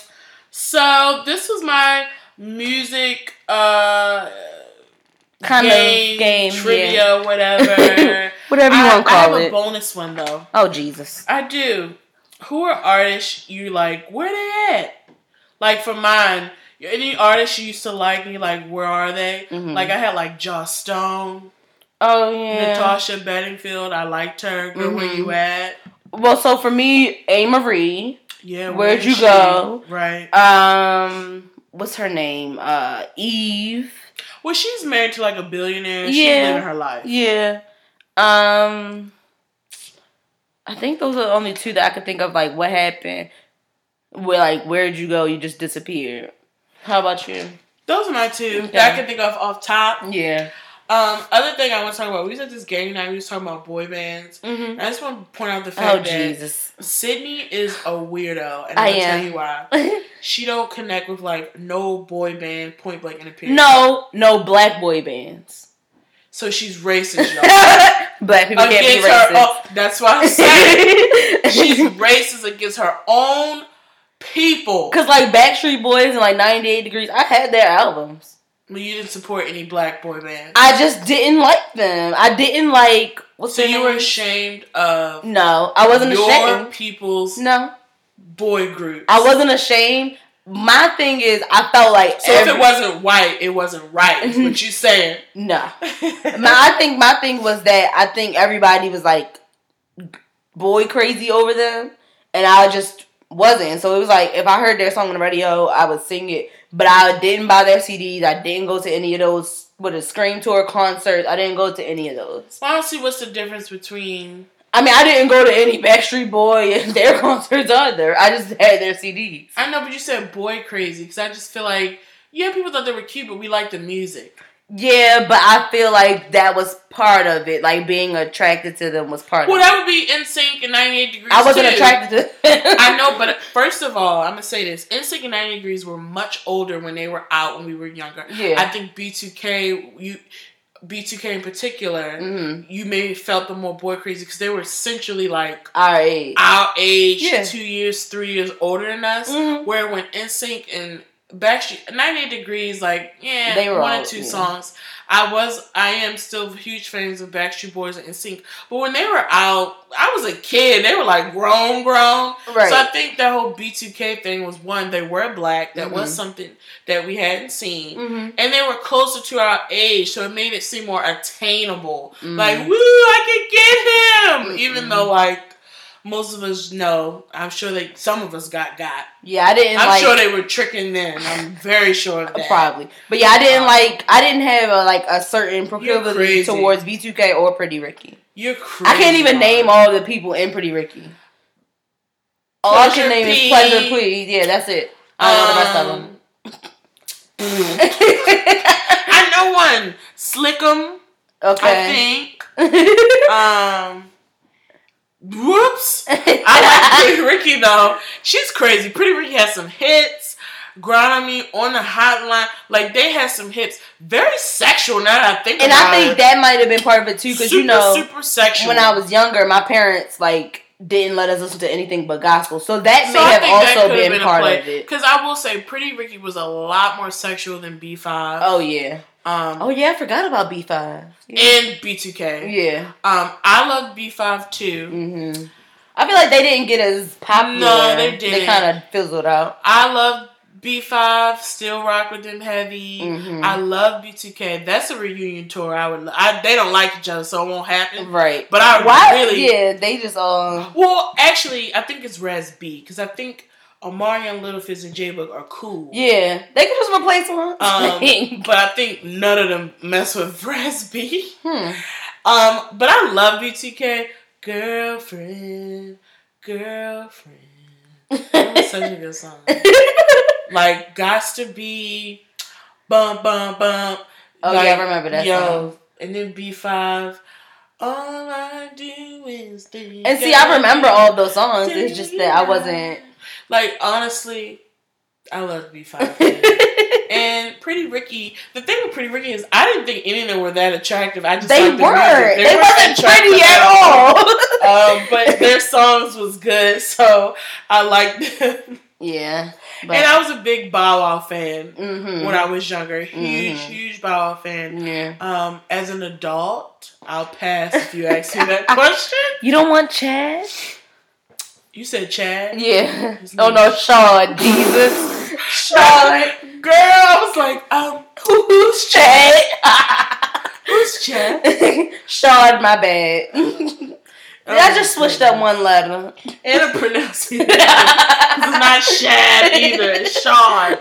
So this was my music uh Kind game, of game trivia, yeah. whatever. whatever you I, want to I have call a it. bonus one though. oh Jesus. I do. Who are artists you like? Where they at? Like for mine, any artists you used to like, and you like, where are they? Mhm. Like I had like Joss Stone, Oh yeah. Natasha Bedingfield. I liked her. Girl, where Mhm. you at? Well, so for me, Amerie. Yeah. Where'd you she? go? Right. Um, what's her name? Uh, Eve. Well, she's married to like a billionaire. She's Yeah. living her life. Yeah. Um, I think those are the only two that I could think of. Like, what happened? Where, like, where'd you go? You just disappeared. How about you? Those are my two Okay. that I can think of off top. Yeah. Um, other thing I want to talk about, we was at this game night, we was talking about boy bands. Mm-hmm. I just want to point out the Oh fact that Jesus. Sydney is a weirdo, and I I'm gonna tell you why. She don't connect with like no boy band, point blank in a period. no, no black boy bands. so she's racist, y'all. black people can't be against her, oh, that's why I said she's racist against her own people. Cause like Backstreet Boys and like 98 Degrees, I had their albums. But you didn't support any black boy bands, I just didn't like them. I didn't like. What's so you were ashamed of No, I wasn't your ashamed. people's No, boy groups. I wasn't ashamed. My thing is, I felt like So if it wasn't white, it wasn't right. Is what you saying? no. My, I think my thing was that I think everybody was like boy crazy over them, and I just wasn't. So it was like if I heard their song on the radio, I would sing it, but I didn't buy their CDs. I didn't go to any of those with a Scream tour concerts. I didn't go to any of those. Well, I don't see what's the difference between. I mean, I didn't go to any Backstreet Boy and their concerts either. I just had their CDs. I know, but you said boy crazy because I just feel like yeah, people thought they were cute, but we like the music. Yeah, but I feel like that was part of it. Like being attracted to them was part Well, of it. that would be NSYNC and 98 Degrees. I wasn't too. attracted to. I know, but first of all, I'm gonna say this: NSYNC and 90 Degrees were much older when they were out when we were younger. Yeah. I think B2K, you, B2K in particular, hmm you maybe felt them more boy crazy because they were essentially like All right. our age, Yeah. two years, three years older than us. Mhm. Where when NSYNC and Backstreet 98 Degrees, like yeah, They were one all- or two yeah. songs. I was, I am still huge fans of Backstreet Boys and Sync, But when they were out, I was a kid. They were like grown, grown. Right. So I think that whole B2K thing was one, they were black. That was Mhm. something that we hadn't seen. hmm And they were closer to our age, so it made it seem more attainable. Mhm. Like, woo, I can get him! Even though, like, most of us know, I'm sure they, some of us got got. Yeah, I didn't I'm like. sure they were tricking them. I'm very sure of that. Probably, but yeah, I didn't Um, like. I didn't have a like a certain proclivity towards B2K or Pretty Ricky. You're crazy. I can't even name all the people in Pretty Ricky. All I can name P. is Pleasure P. Yeah, that's it. I don't know the rest of them. Um, I know one. Slick'em, Okay. I think. Um, whoops. I like Pretty Ricky though. She's crazy. Pretty Ricky has some hits. Grind on me on the hotline. Like they had some hits. Very sexual now that I think and I think it. that might have been part of it too, because you know, super sexual. when I was younger, my parents like didn't let us listen to anything but gospel, so that So may I have also have been, part of it. Because I will say, Pretty Ricky was a lot more sexual than B5. Oh yeah. Um, Oh yeah, I forgot about B five. Yeah. and B2K. yeah. Um, I love B5 too. hmm I feel like they didn't get as popular. No, they They didn't. kind of fizzled out. I love B5. Still rock with them heavy. Mhm. I love B2K. That's a reunion tour. I would. I, they don't like each other, so it won't happen. Right. But I Why? really. Yeah, they just all. Well, actually, I think it's Raz B because I think Omarion Lil Fizz and J-Boog are cool. Yeah, they could just replace one. Um, but I think none of them mess with B. hmm. Um, but I love B2K. Girlfriend, girlfriend. That was such a good song. Like, gots to be, bum bum bum. Oh Like, yeah, I remember that yo, song. and then B5. All I do is think. And see, I remember all those songs. It's just that I wasn't. Like, honestly, I love B5. and Pretty Ricky, the thing with Pretty Ricky is I didn't think any of them were that attractive. I just they liked the weren't. music. They, wasn't pretty at all. um, but their songs was good, so I liked them. yeah, but and I was a big Bow Wow fan mhm. when I was younger. Huge, Mhm. huge Bow Wow fan. yeah. Um, as an adult, I'll pass if you ask me that question. You don't want Chad? You said Chad. Yeah. Oh no, Sean. Jesus. Sean. Girl, I was like, um, Who's Chad? who's Chad? Sean, my bad. I just switched up one letter. And a pronunciation. it's not Shad either. It's Sean.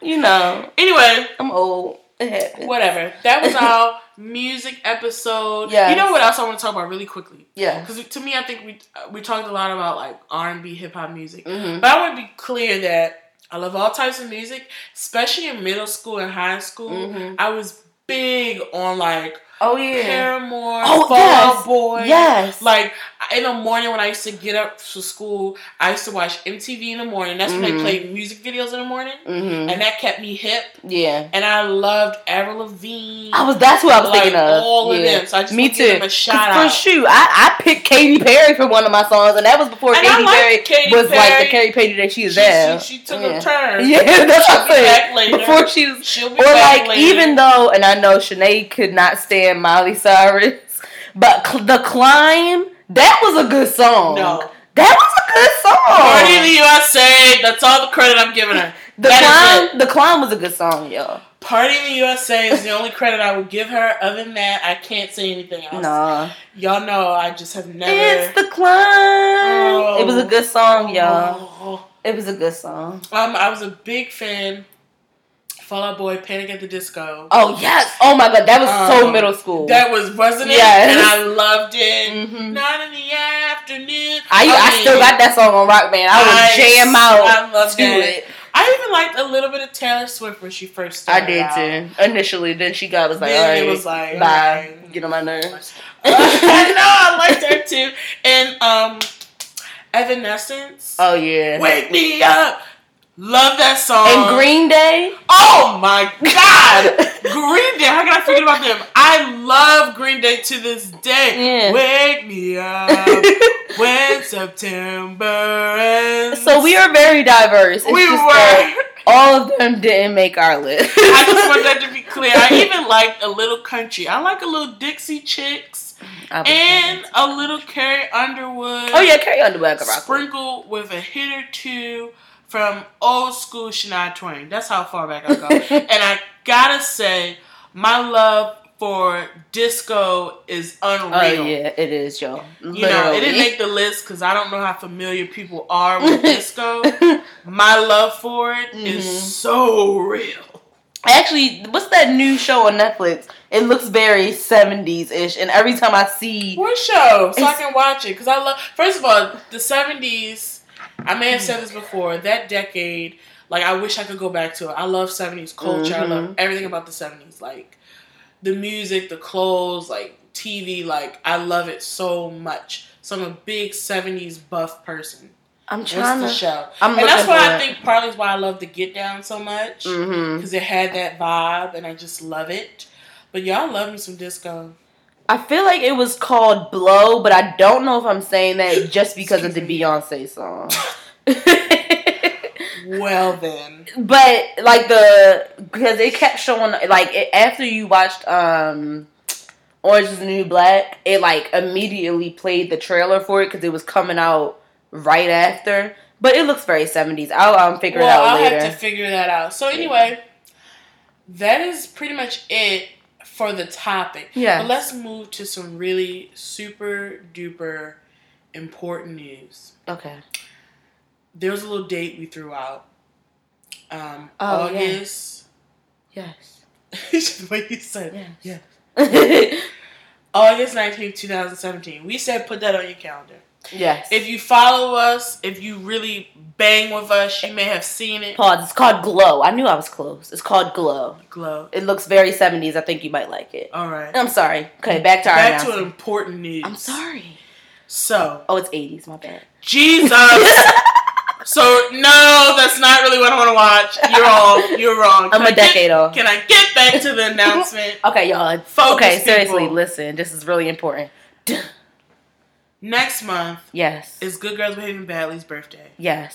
You know, Anyway, I'm old. It whatever. That was our music episode. Yes. You know what else I want to talk about really quickly? Yeah. Because to me, I think we uh, we talked a lot about like R and B, hip hop music. hmm But I want to be clear that I love all types of music, especially in middle school and high school. Mhm. I was big on like Oh yeah. Paramore, Oh, Fall yes. Out Boy. Yes. Like in the morning when I used to get up for school, I used to watch MTV in the morning. That's when they Mhm. played music videos in the morning, hmm and that kept me hip. Yeah. And I loved Avril Lavigne. I was. That's what I was like, thinking of. all of yeah. them. So I just Me to give too. them a shout for shoot, I, I picked Katy Perry for one of my songs, and that was before And Katy Perry Katy was like the Katy Perry that she is She, now. she, she took Yeah. a turn. Yeah, that's what I'm saying. Before she was, She'll be or like later. even though, and I know Shanae could not stand Miley Cyrus, but cl- the climb that was a good song. No. that was a good song. Party in the USA. That's all the credit I'm giving her. the That climb, the climb was a good song, y'all. Party in the USA is the only credit I would give her. Other than that, I can't say anything else. Nah, Y'all know I just have never. it's the climb. It was a good song, y'all. Oh. It was a good song. Um, I was a big fan Fall Out Boy, Panic at the Disco. Oh yes. Oh my god, that was so Um, middle school. That was wasn't it? Yes. And I loved it. Mhm. Not in the afternoon. I, I, mean, still got that song on Rock Band. I would I- jam out I love to that. it. I even liked a little bit of Taylor Swift when she first started. I did out. too. Initially, then she got was like, Then all right, it was like, bye, alright. get on my nerves. I know, I liked her too. And um, Evanescence. Oh yeah. Wake me up. Love that song. And Green Day. Oh my god! Green Day. How can I forget about them? I love Green Day to this day. Yeah. Wake me up when September ends. So we are very diverse. It's we just were. all of them didn't make our list. I just want that to be clear. I even like a little country. I like a little Dixie Chicks and a little Carrie Underwood. oh yeah, Carrie Underwood could rock. with. sprinkled with a hit or two from old school Shania Twain. That's how far back I go. and I gotta say, my love for disco is unreal. Oh yeah, it is, yo. You know, it didn't make the list because I don't know how familiar people are with disco. My love for it is Mhm. so real. Actually, what's that new show on Netflix? It looks very 70s ish, and every time I see. What show? So I can watch it because I love. First of all, the seventies. I may have said this before. That decade, like I wish I could go back to it. I love seventies culture. I love Mhm. everything about the seventies, like the music, the clothes, like TV. Like I love it so much. So I'm a big seventies buff person. I'm What's trying the to. show? I'm and that's why I think partly is why I love the Get Down so much because it had that vibe, and I just love it. But y'all love me some disco. I feel like it was called Blow, but I don't know if I'm saying that just because of the. Beyonce song. Well then. but like the because it kept showing like it, after you watched um Orange is the New Black, it like immediately played the trailer for it because it was coming out right after. But it looks very 70s. I'll um, figure well, it out I'll later. have to figure that out. So anyway, that is pretty much it for the topic. Yeah. But let's move to some really super duper important news. okay. There was a little date we threw out. Um, Oh. August. Yes. the way you said Yes. Yeah. August 19th, 2017. We said put that on your calendar. Yes. If you follow us, if you really bang with us, you may have seen it. Pause. It's called Glow. I knew I was close. It's called Glow. Glow. It looks very 70s. I think you might like it. All right. I'm sorry. Okay, back to our Back to an important news. I'm sorry. So, Oh, it's 80s. My bad. Jesus. so, no, that's not really what I want to watch. You're wrong. You're wrong. Can I'm I a decade Get, off. can I get back to the announcement? Okay, y'all. Focus, okay, seriously, people. listen. This is really important. Next month Yes. is Good Girls Behaving Badly's birthday. Yes.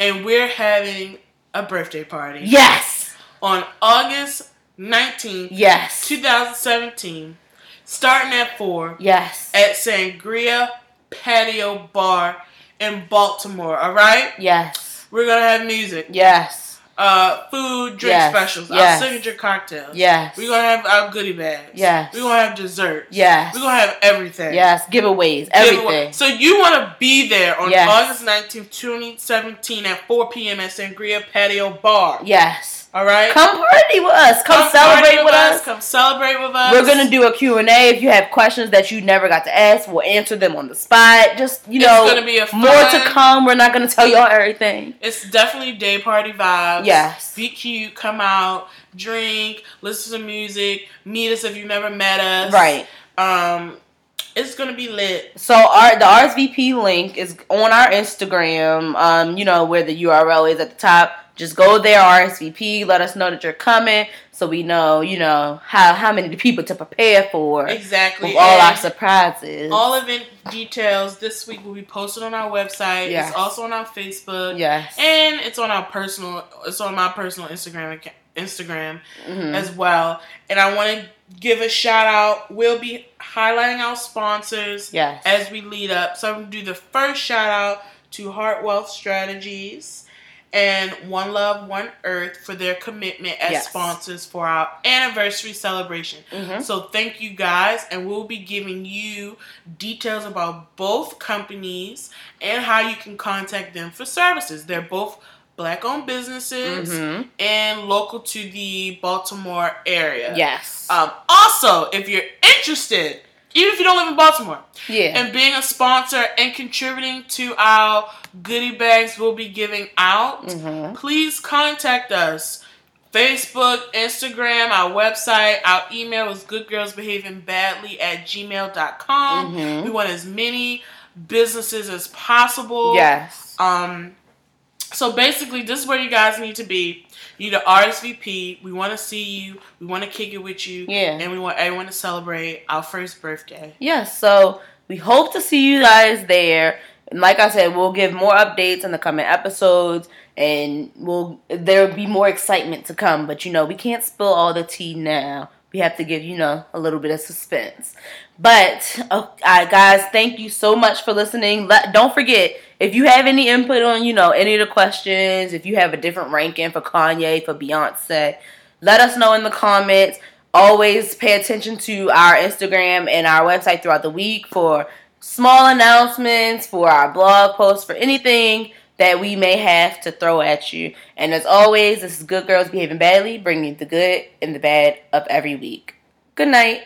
And we're having a birthday party Yes. on August 19th, Yes. 2017, starting at 4 Yes. at Sangria Patio Bar in Baltimore. All right, Yes. we're gonna have music, Yes. Uh, food, drink Yes. specials, Yes. our signature cocktails. Yes. we're gonna have our goodie bags. Yes. we're gonna have desserts. Yes. we're gonna have everything. Yes. Giveaways. Giveaway. Everything. So you want to be there on Yes. August 19th, 2017 at 4 p.m. at Sangria Patio Bar. Yes. All right? Come party with us. Come, party celebrate with us. Come celebrate with us. We're gonna do a Q&A. If you have questions that you never got to ask, we'll answer them on the spot. Just you It's know, gonna be a more to come. We're not gonna tell y'all everything. It's definitely day party vibes. Yes. Be cute, come out, drink, listen to music, meet us if you've never met us. Right. Um, it's gonna be lit. So our the RSVP link is on our Instagram. Um, you know where the URL is at the top. Just go there, RSVP. Let us know that you're coming, so we know, you know, how how many people to prepare for Exactly. with all our surprises. all event details this week will be posted on our website. Yes. It's also on our Facebook. yes. And it's on our personal. It's on my personal Instagram account, Instagram Mhm. as well. And I want to give a shout out. We'll be highlighting our sponsors yes. as we lead up. So I'm gonna do the first shout out to Heart Wealth Strategies and One Love, One Earth for their commitment as Yes. sponsors for our anniversary celebration. Mhm. So thank you guys, and we'll be giving you details about both companies and how you can contact them for services. They're both black owned businesses Mhm. and local to the Baltimore area. Yes. Um, also, if you're interested, even if you don't live in Baltimore, yeah. and being a sponsor and contributing to our goodie bags we'll be giving out, Mhm. please contact us. Facebook, Instagram, our website, our email is goodgirlsbehavingbadly at gmail.com. Mhm. We want as many businesses as possible. Yes. Um, so basically, this is where you guys need to be. You to RSVP. We want to see you. We want to kick it with you. Yeah. And we want everyone to celebrate our first birthday. Yes, so we hope to see you guys there. And like I said, we'll give more updates in the coming episodes and we'll there'll be more excitement to come, but you know, we can't spill all the tea now. We have to give, you know, a little bit of suspense. But uh, guys, thank you so much for listening. Let, don't forget, if you have any input on, you know, any of the questions, if you have a different ranking for Kanye, for Beyonce, let us know in the comments. Always pay attention to our Instagram and our website throughout the week for small announcements, for our blog posts, for anything that we may have to throw at you. And as always, this is Good Girls Behaving Badly, bringing the good and the bad up every week. Good night.